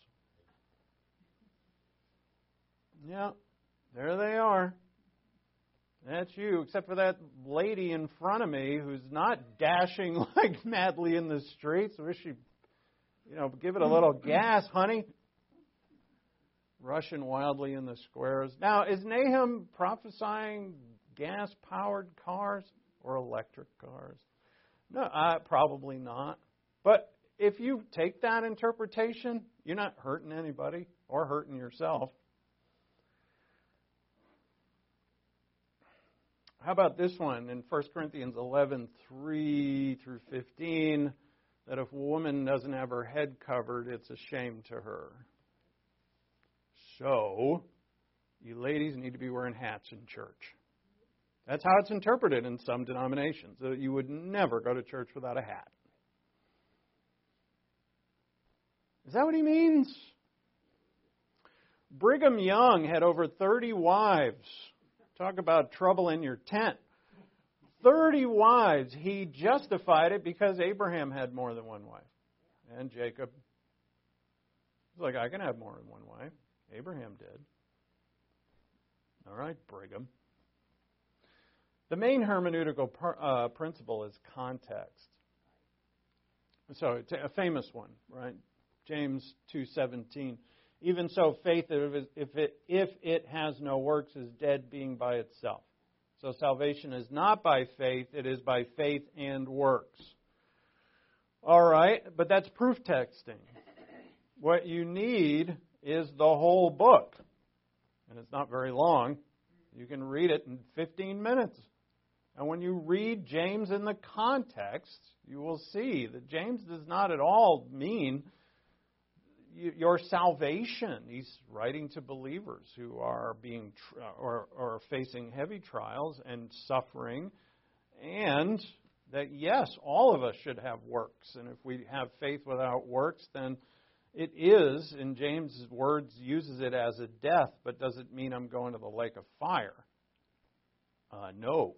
Yeah, there they are. That's you, except for that lady in front of me who's not dashing <laughs> like madly in the streets. I Wish she, you know, give it a little <clears throat> gas, honey. Rushing wildly in the squares. Now, is Nahum prophesying gas powered cars or electric cars? No, uh, probably not. But if you take that interpretation, you're not hurting anybody or hurting yourself. How about this one in 1 Corinthians 11, 3 through 15? That if a woman doesn't have her head covered, it's a shame to her. So, you ladies need to be wearing hats in church. That's how it's interpreted in some denominations. You would never go to church without a hat. Is that what he means? Brigham Young had over 30 wives. Talk about trouble in your tent. 30 wives. He justified it because Abraham had more than one wife. And Jacob. He's like, I can have more than one wife. Abraham did. All right, Brigham. The main hermeneutical uh, principle is context. So, it's a famous one, right? James 2:17. Even so, faith, if it, if it has no works, is dead being by itself. So salvation is not by faith, it is by faith and works. All right, but that's proof texting. What you need is the whole book. And it's not very long. You can read it in 15 minutes. And when you read James in the context, you will see that James does not at all mean your salvation. He's writing to believers who are being or, or facing heavy trials and suffering, and that yes, all of us should have works. And if we have faith without works, then it is, in James' words, uses it as a death, but does it mean I'm going to the lake of fire? Uh, no.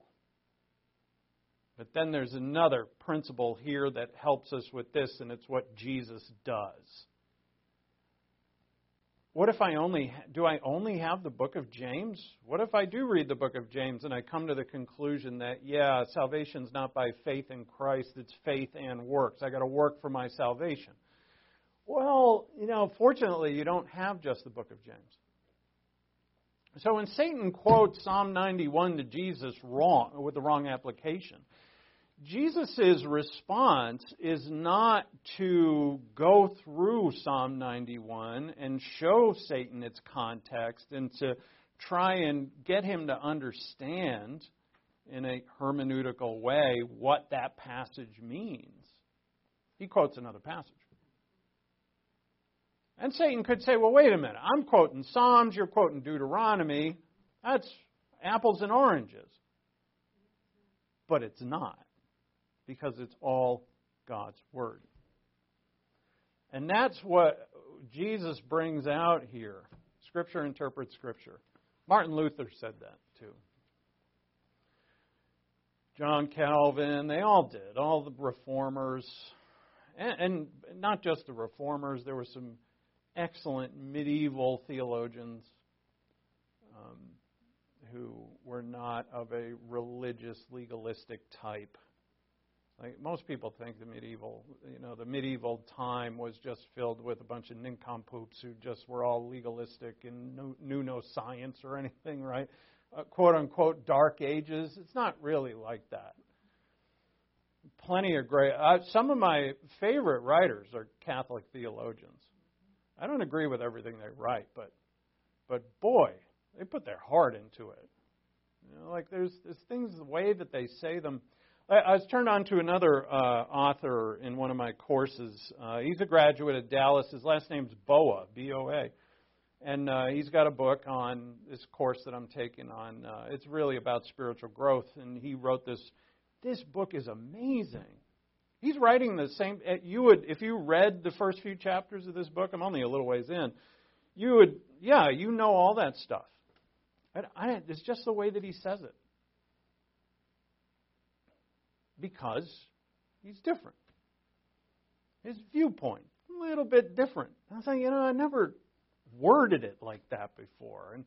But then there's another principle here that helps us with this, and it's what Jesus does. What if I only do I only have the book of James? What if I do read the book of James and I come to the conclusion that yeah, salvation's not by faith in Christ, it's faith and works. I got to work for my salvation. Well, you know, fortunately you don't have just the book of James. So when Satan quotes Psalm 91 to Jesus wrong with the wrong application, Jesus' response is not to go through Psalm 91 and show Satan its context and to try and get him to understand in a hermeneutical way what that passage means. He quotes another passage. And Satan could say, well, wait a minute. I'm quoting Psalms, you're quoting Deuteronomy. That's apples and oranges. But it's not because it's all God's Word. And that's what Jesus brings out here. Scripture interprets Scripture. Martin Luther said that too. John Calvin, they all did. All the reformers. And, and not just the reformers, there were some excellent medieval theologians um, who were not of a religious, legalistic type. Like most people think the medieval, you know, the medieval time was just filled with a bunch of nincompoops who just were all legalistic and knew, no science or anything, right? Uh, quote unquote dark ages. It's not really like that. Plenty of great. Uh, some of my favorite writers are Catholic theologians. I don't agree with everything they write, but but boy, they put their heart into it. You know, like there's there's things the way that they say them I was turned on to another uh, author in one of my courses. Uh, he's a graduate of Dallas. His last name's Boa, B O A. And uh, he's got a book on this course that I'm taking on. Uh, it's really about spiritual growth. And he wrote this. This book is amazing. He's writing the same. eh, You would, if you read the first few chapters of this book, I'm only a little ways in, you would, yeah, you know all that stuff. I, it's just the way that he says it. Because he's different. His viewpoint, a little bit different. I was like, you know, I never worded it like that before. And,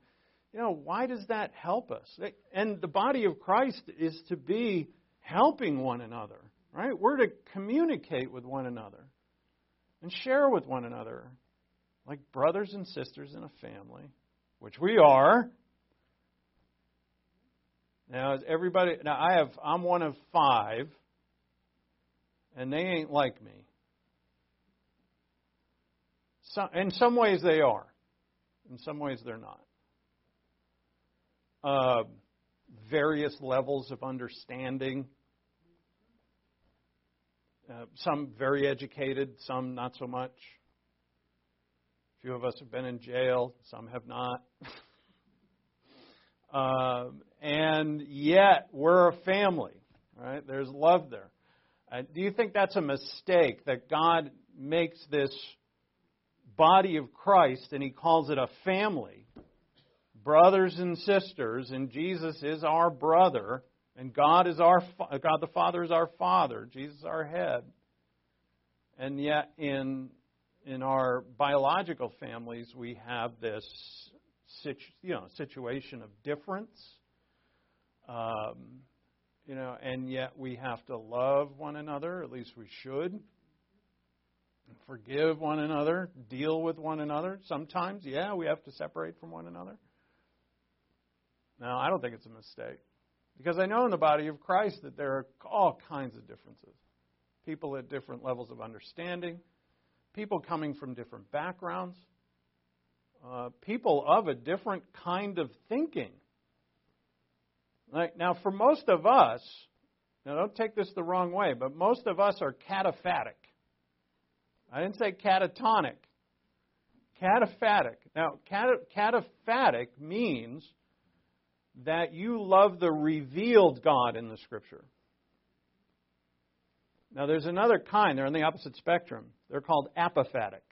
you know, why does that help us? And the body of Christ is to be helping one another, right? We're to communicate with one another and share with one another like brothers and sisters in a family, which we are. Now, is everybody, now I have, I'm one of five, and they ain't like me. Some, in some ways they are. In some ways they're not. Uh, various levels of understanding. Uh, some very educated, some not so much. A few of us have been in jail, some have not. <laughs> uh, and yet, we're a family, right? There's love there. Uh, do you think that's a mistake that God makes this body of Christ and He calls it a family? Brothers and sisters, and Jesus is our brother, and God is our God the Father is our Father, Jesus is our head. And yet, in in our biological families, we have this situ, you know situation of difference. Um, you know, and yet we have to love one another, at least we should. Forgive one another, deal with one another. Sometimes, yeah, we have to separate from one another. Now, I don't think it's a mistake. Because I know in the body of Christ that there are all kinds of differences. People at different levels of understanding, people coming from different backgrounds, uh, people of a different kind of thinking. Now, for most of us, now don't take this the wrong way, but most of us are cataphatic. I didn't say catatonic. Cataphatic. Now, cat- cataphatic means that you love the revealed God in the Scripture. Now, there's another kind, they're on the opposite spectrum. They're called apophatic.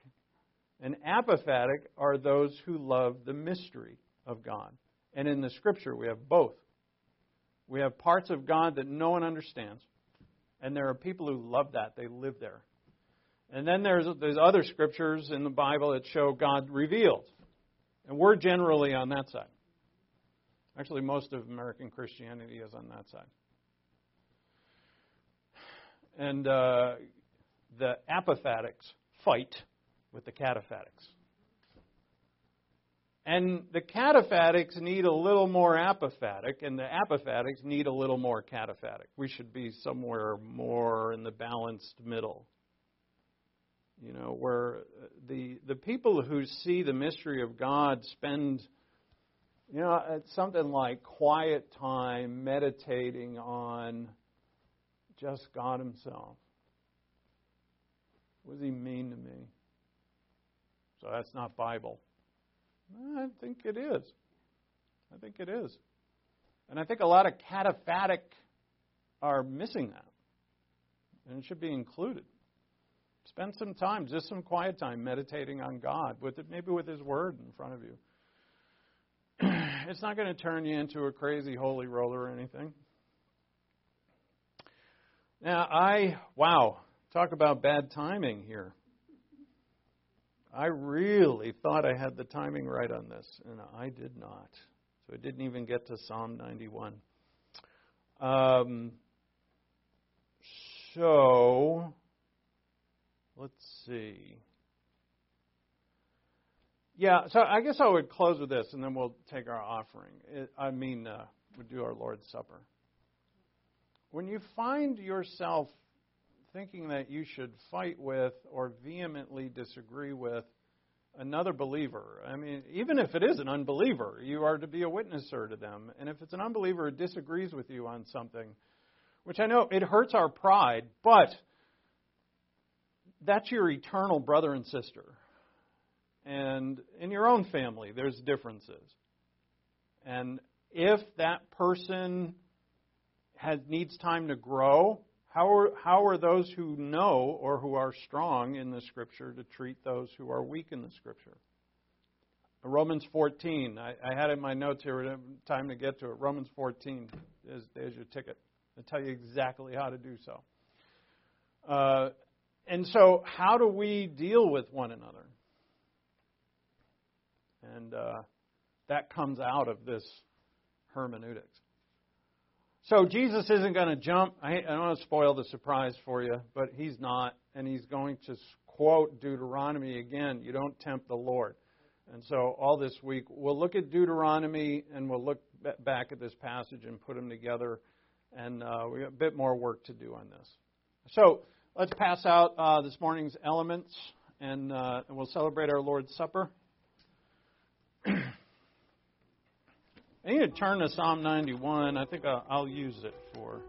And apophatic are those who love the mystery of God. And in the Scripture, we have both. We have parts of God that no one understands, and there are people who love that. They live there. And then there's, there's other scriptures in the Bible that show God revealed. And we're generally on that side. Actually, most of American Christianity is on that side. And uh, the apophatics fight with the cataphatics. And the cataphatics need a little more apophatic, and the apophatics need a little more cataphatic. We should be somewhere more in the balanced middle. You know, where uh, the the people who see the mystery of God spend, you know, uh, something like quiet time meditating on just God Himself. What does He mean to me? So that's not Bible. I think it is. I think it is. And I think a lot of cataphatic are missing that. And it should be included. Spend some time, just some quiet time, meditating on God, with it, maybe with His Word in front of you. <clears throat> it's not going to turn you into a crazy holy roller or anything. Now, I, wow, talk about bad timing here. I really thought I had the timing right on this, and I did not. So I didn't even get to Psalm 91. Um, so, let's see. Yeah, so I guess I would close with this, and then we'll take our offering. I mean, uh, we'll do our Lord's Supper. When you find yourself thinking that you should fight with or vehemently disagree with another believer. I mean, even if it is an unbeliever, you are to be a witnesser to them. And if it's an unbeliever who disagrees with you on something, which I know it hurts our pride, but that's your eternal brother and sister. And in your own family, there's differences. And if that person has, needs time to grow, How are, how are those who know or who are strong in the Scripture to treat those who are weak in the Scripture? Romans 14. I, I had it in my notes here. Time to get to it. Romans 14 is, is your ticket. I'll tell you exactly how to do so. Uh, and so, how do we deal with one another? And uh, that comes out of this hermeneutics. So Jesus isn't going to jump. I, I don't want to spoil the surprise for you, but he's not, and he's going to quote Deuteronomy again. You don't tempt the Lord. And so all this week we'll look at Deuteronomy and we'll look back at this passage and put them together. And uh, we have a bit more work to do on this. So let's pass out uh, this morning's elements, and, uh, and we'll celebrate our Lord's Supper. I need to turn to Psalm 91. I think I'll, I'll use it for.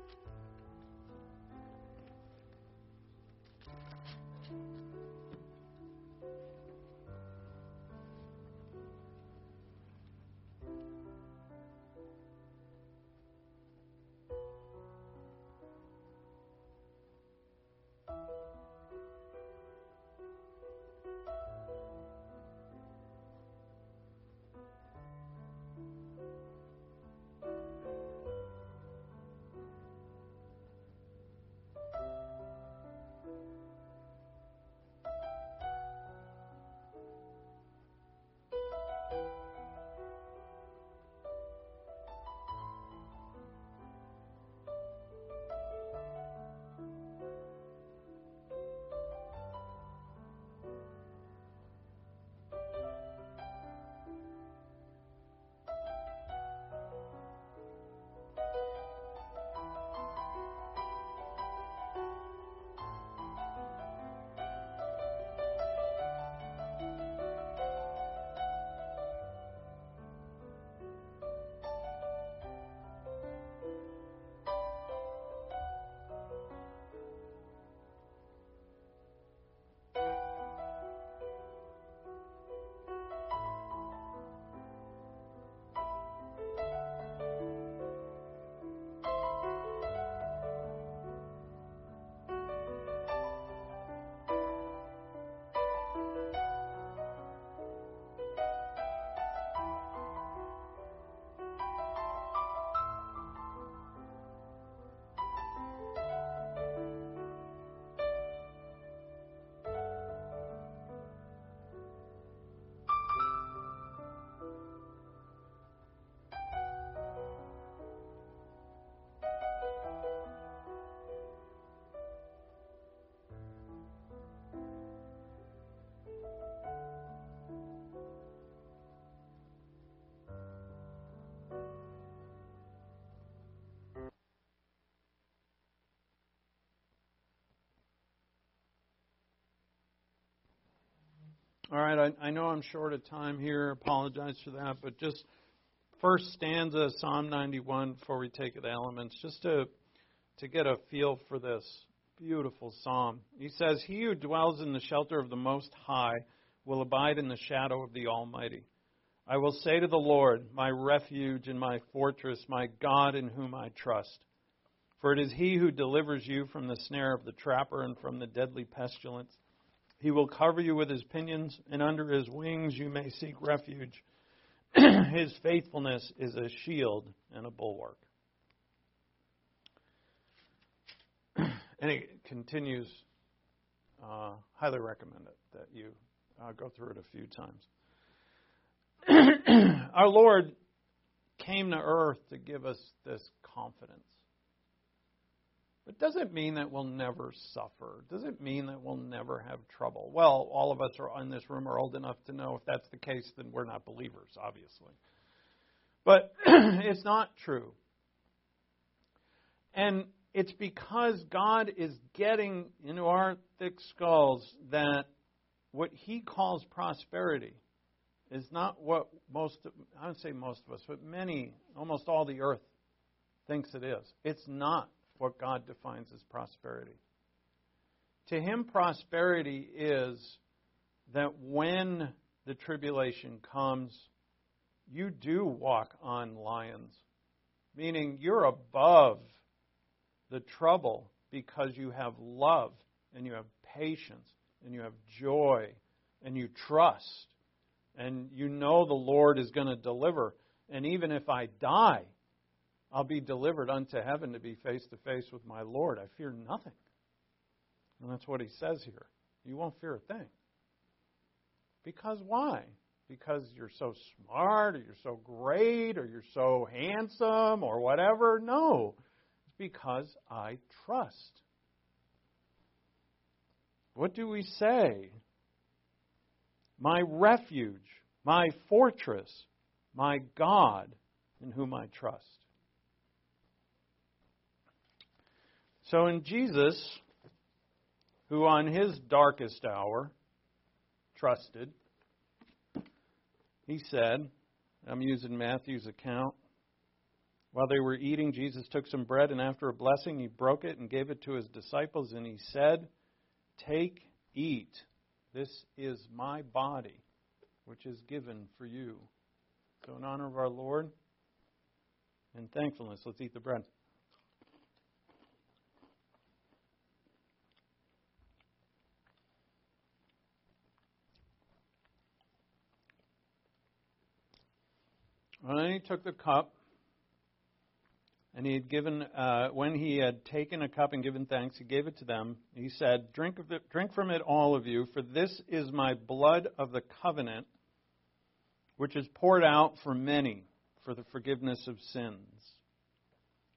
All right, I, I know I'm short of time here. Apologize for that, but just first stanza, Psalm 91, before we take the elements, just to to get a feel for this beautiful psalm. He says, "He who dwells in the shelter of the Most High will abide in the shadow of the Almighty. I will say to the Lord, my refuge and my fortress, my God in whom I trust." For it is he who delivers you from the snare of the trapper and from the deadly pestilence. He will cover you with his pinions, and under his wings you may seek refuge. <clears throat> his faithfulness is a shield and a bulwark. <clears throat> and it continues. Uh, highly recommend it that you uh, go through it a few times. <clears throat> Our Lord came to earth to give us this confidence. But does it mean that we'll never suffer? Does it mean that we'll never have trouble? Well, all of us are in this room are old enough to know if that's the case, then we're not believers, obviously. But <clears throat> it's not true. And it's because God is getting into our thick skulls that what He calls prosperity is not what most, I would say most of us, but many, almost all the earth thinks it is. It's not what God defines as prosperity. To him, prosperity is that when the tribulation comes, you do walk on lions, meaning you're above the trouble because you have love and you have patience and you have joy and you trust and you know the Lord is going to deliver. And even if I die, I'll be delivered unto heaven to be face to face with my Lord. I fear nothing. And that's what he says here. You won't fear a thing. Because why? Because you're so smart, or you're so great, or you're so handsome, or whatever. No. It's because I trust. What do we say? My refuge, my fortress, my God, in whom I trust. So in Jesus, who on his darkest hour trusted, he said, I'm using Matthew's account. While they were eating, Jesus took some bread, and after a blessing, he broke it and gave it to his disciples, and he said, Take, eat. This is my body, which is given for you. So, in honor of our Lord and thankfulness, let's eat the bread. And then he took the cup, and he had given, uh, when he had taken a cup and given thanks, he gave it to them. He said, drink, of it, drink from it, all of you, for this is my blood of the covenant, which is poured out for many for the forgiveness of sins.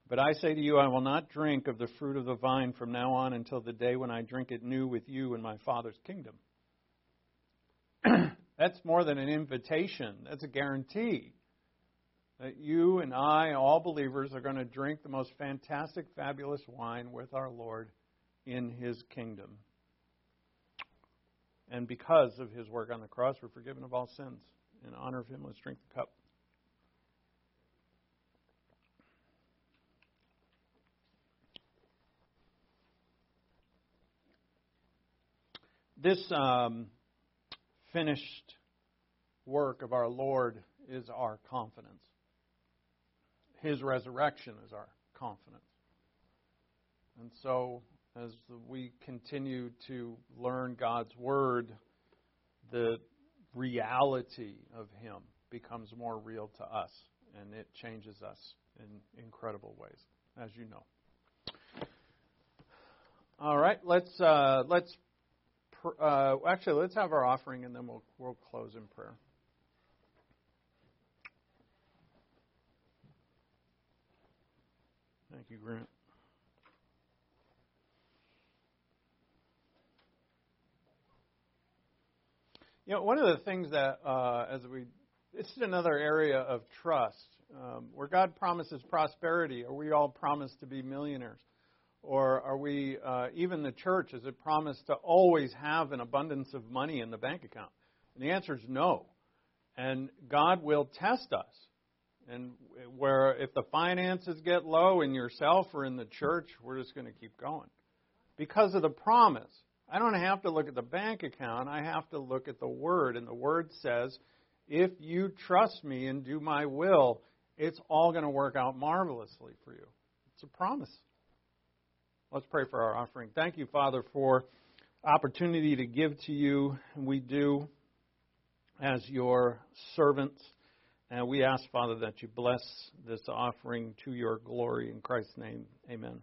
But I say to you, I will not drink of the fruit of the vine from now on until the day when I drink it new with you in my Father's kingdom. <clears throat> That's more than an invitation, that's a guarantee that you and I, all believers, are going to drink the most fantastic, fabulous wine with our Lord in His kingdom. And because of His work on the cross, we're forgiven of all sins. In honor of Him, let's drink the cup. This um, finished work of our Lord is our confidence. His resurrection is our confidence. And so, as we continue to learn God's Word, the reality of Him becomes more real to us, and it changes us in incredible ways, as you know. All right, let's uh, let's pr- uh, actually let's have our offering, and then we'll we'll close in prayer. Thank you, Grant. You know, one of the things that, uh, as we, this is another area of trust. Um, where God promises prosperity, are we all promised to be millionaires? Or are we, uh, even the church, is it promised to always have an abundance of money in the bank account? And the answer is no. And God will test us. And where if the finances get low in yourself or in the church, we're just going to keep going. Because of the promise. I don't have to look at the bank account. I have to look at the Word. And the Word says, if you trust me and do my will, it's all going to work out marvelously for you. It's a promise. Let's pray for our offering. Thank you, Father, for opportunity to give to you. We do as your servants. And we ask, Father, that you bless this offering to your glory. In Christ's name, amen.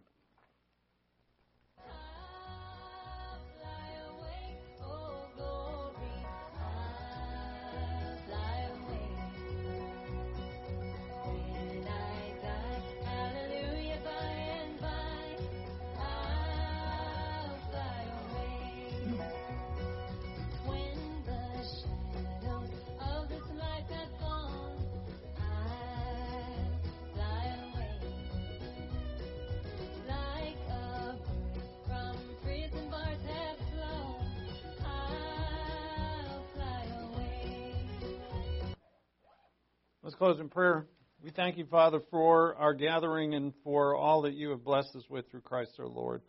Close in prayer. We thank you, Father, for our gathering and for all that you have blessed us with through Christ our Lord.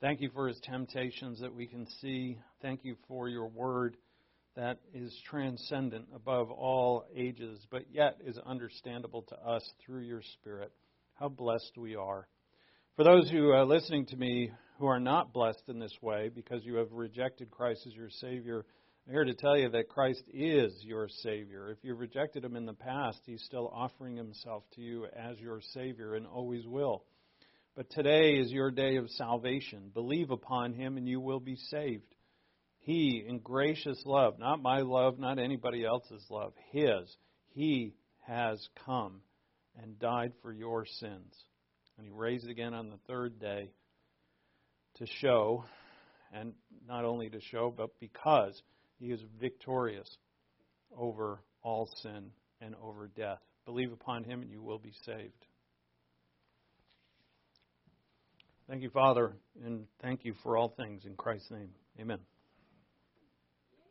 Thank you for his temptations that we can see. Thank you for your word that is transcendent above all ages, but yet is understandable to us through your Spirit. How blessed we are. For those who are listening to me who are not blessed in this way because you have rejected Christ as your Savior, I'm here to tell you that Christ is your Savior. If you've rejected Him in the past, He's still offering Himself to you as your Savior and always will. But today is your day of salvation. Believe upon Him and you will be saved. He, in gracious love, not my love, not anybody else's love, His, He has come and died for your sins. And He raised again on the third day to show, and not only to show, but because he is victorious over all sin and over death. Believe upon him and you will be saved. Thank you, Father, and thank you for all things in Christ's name. Amen.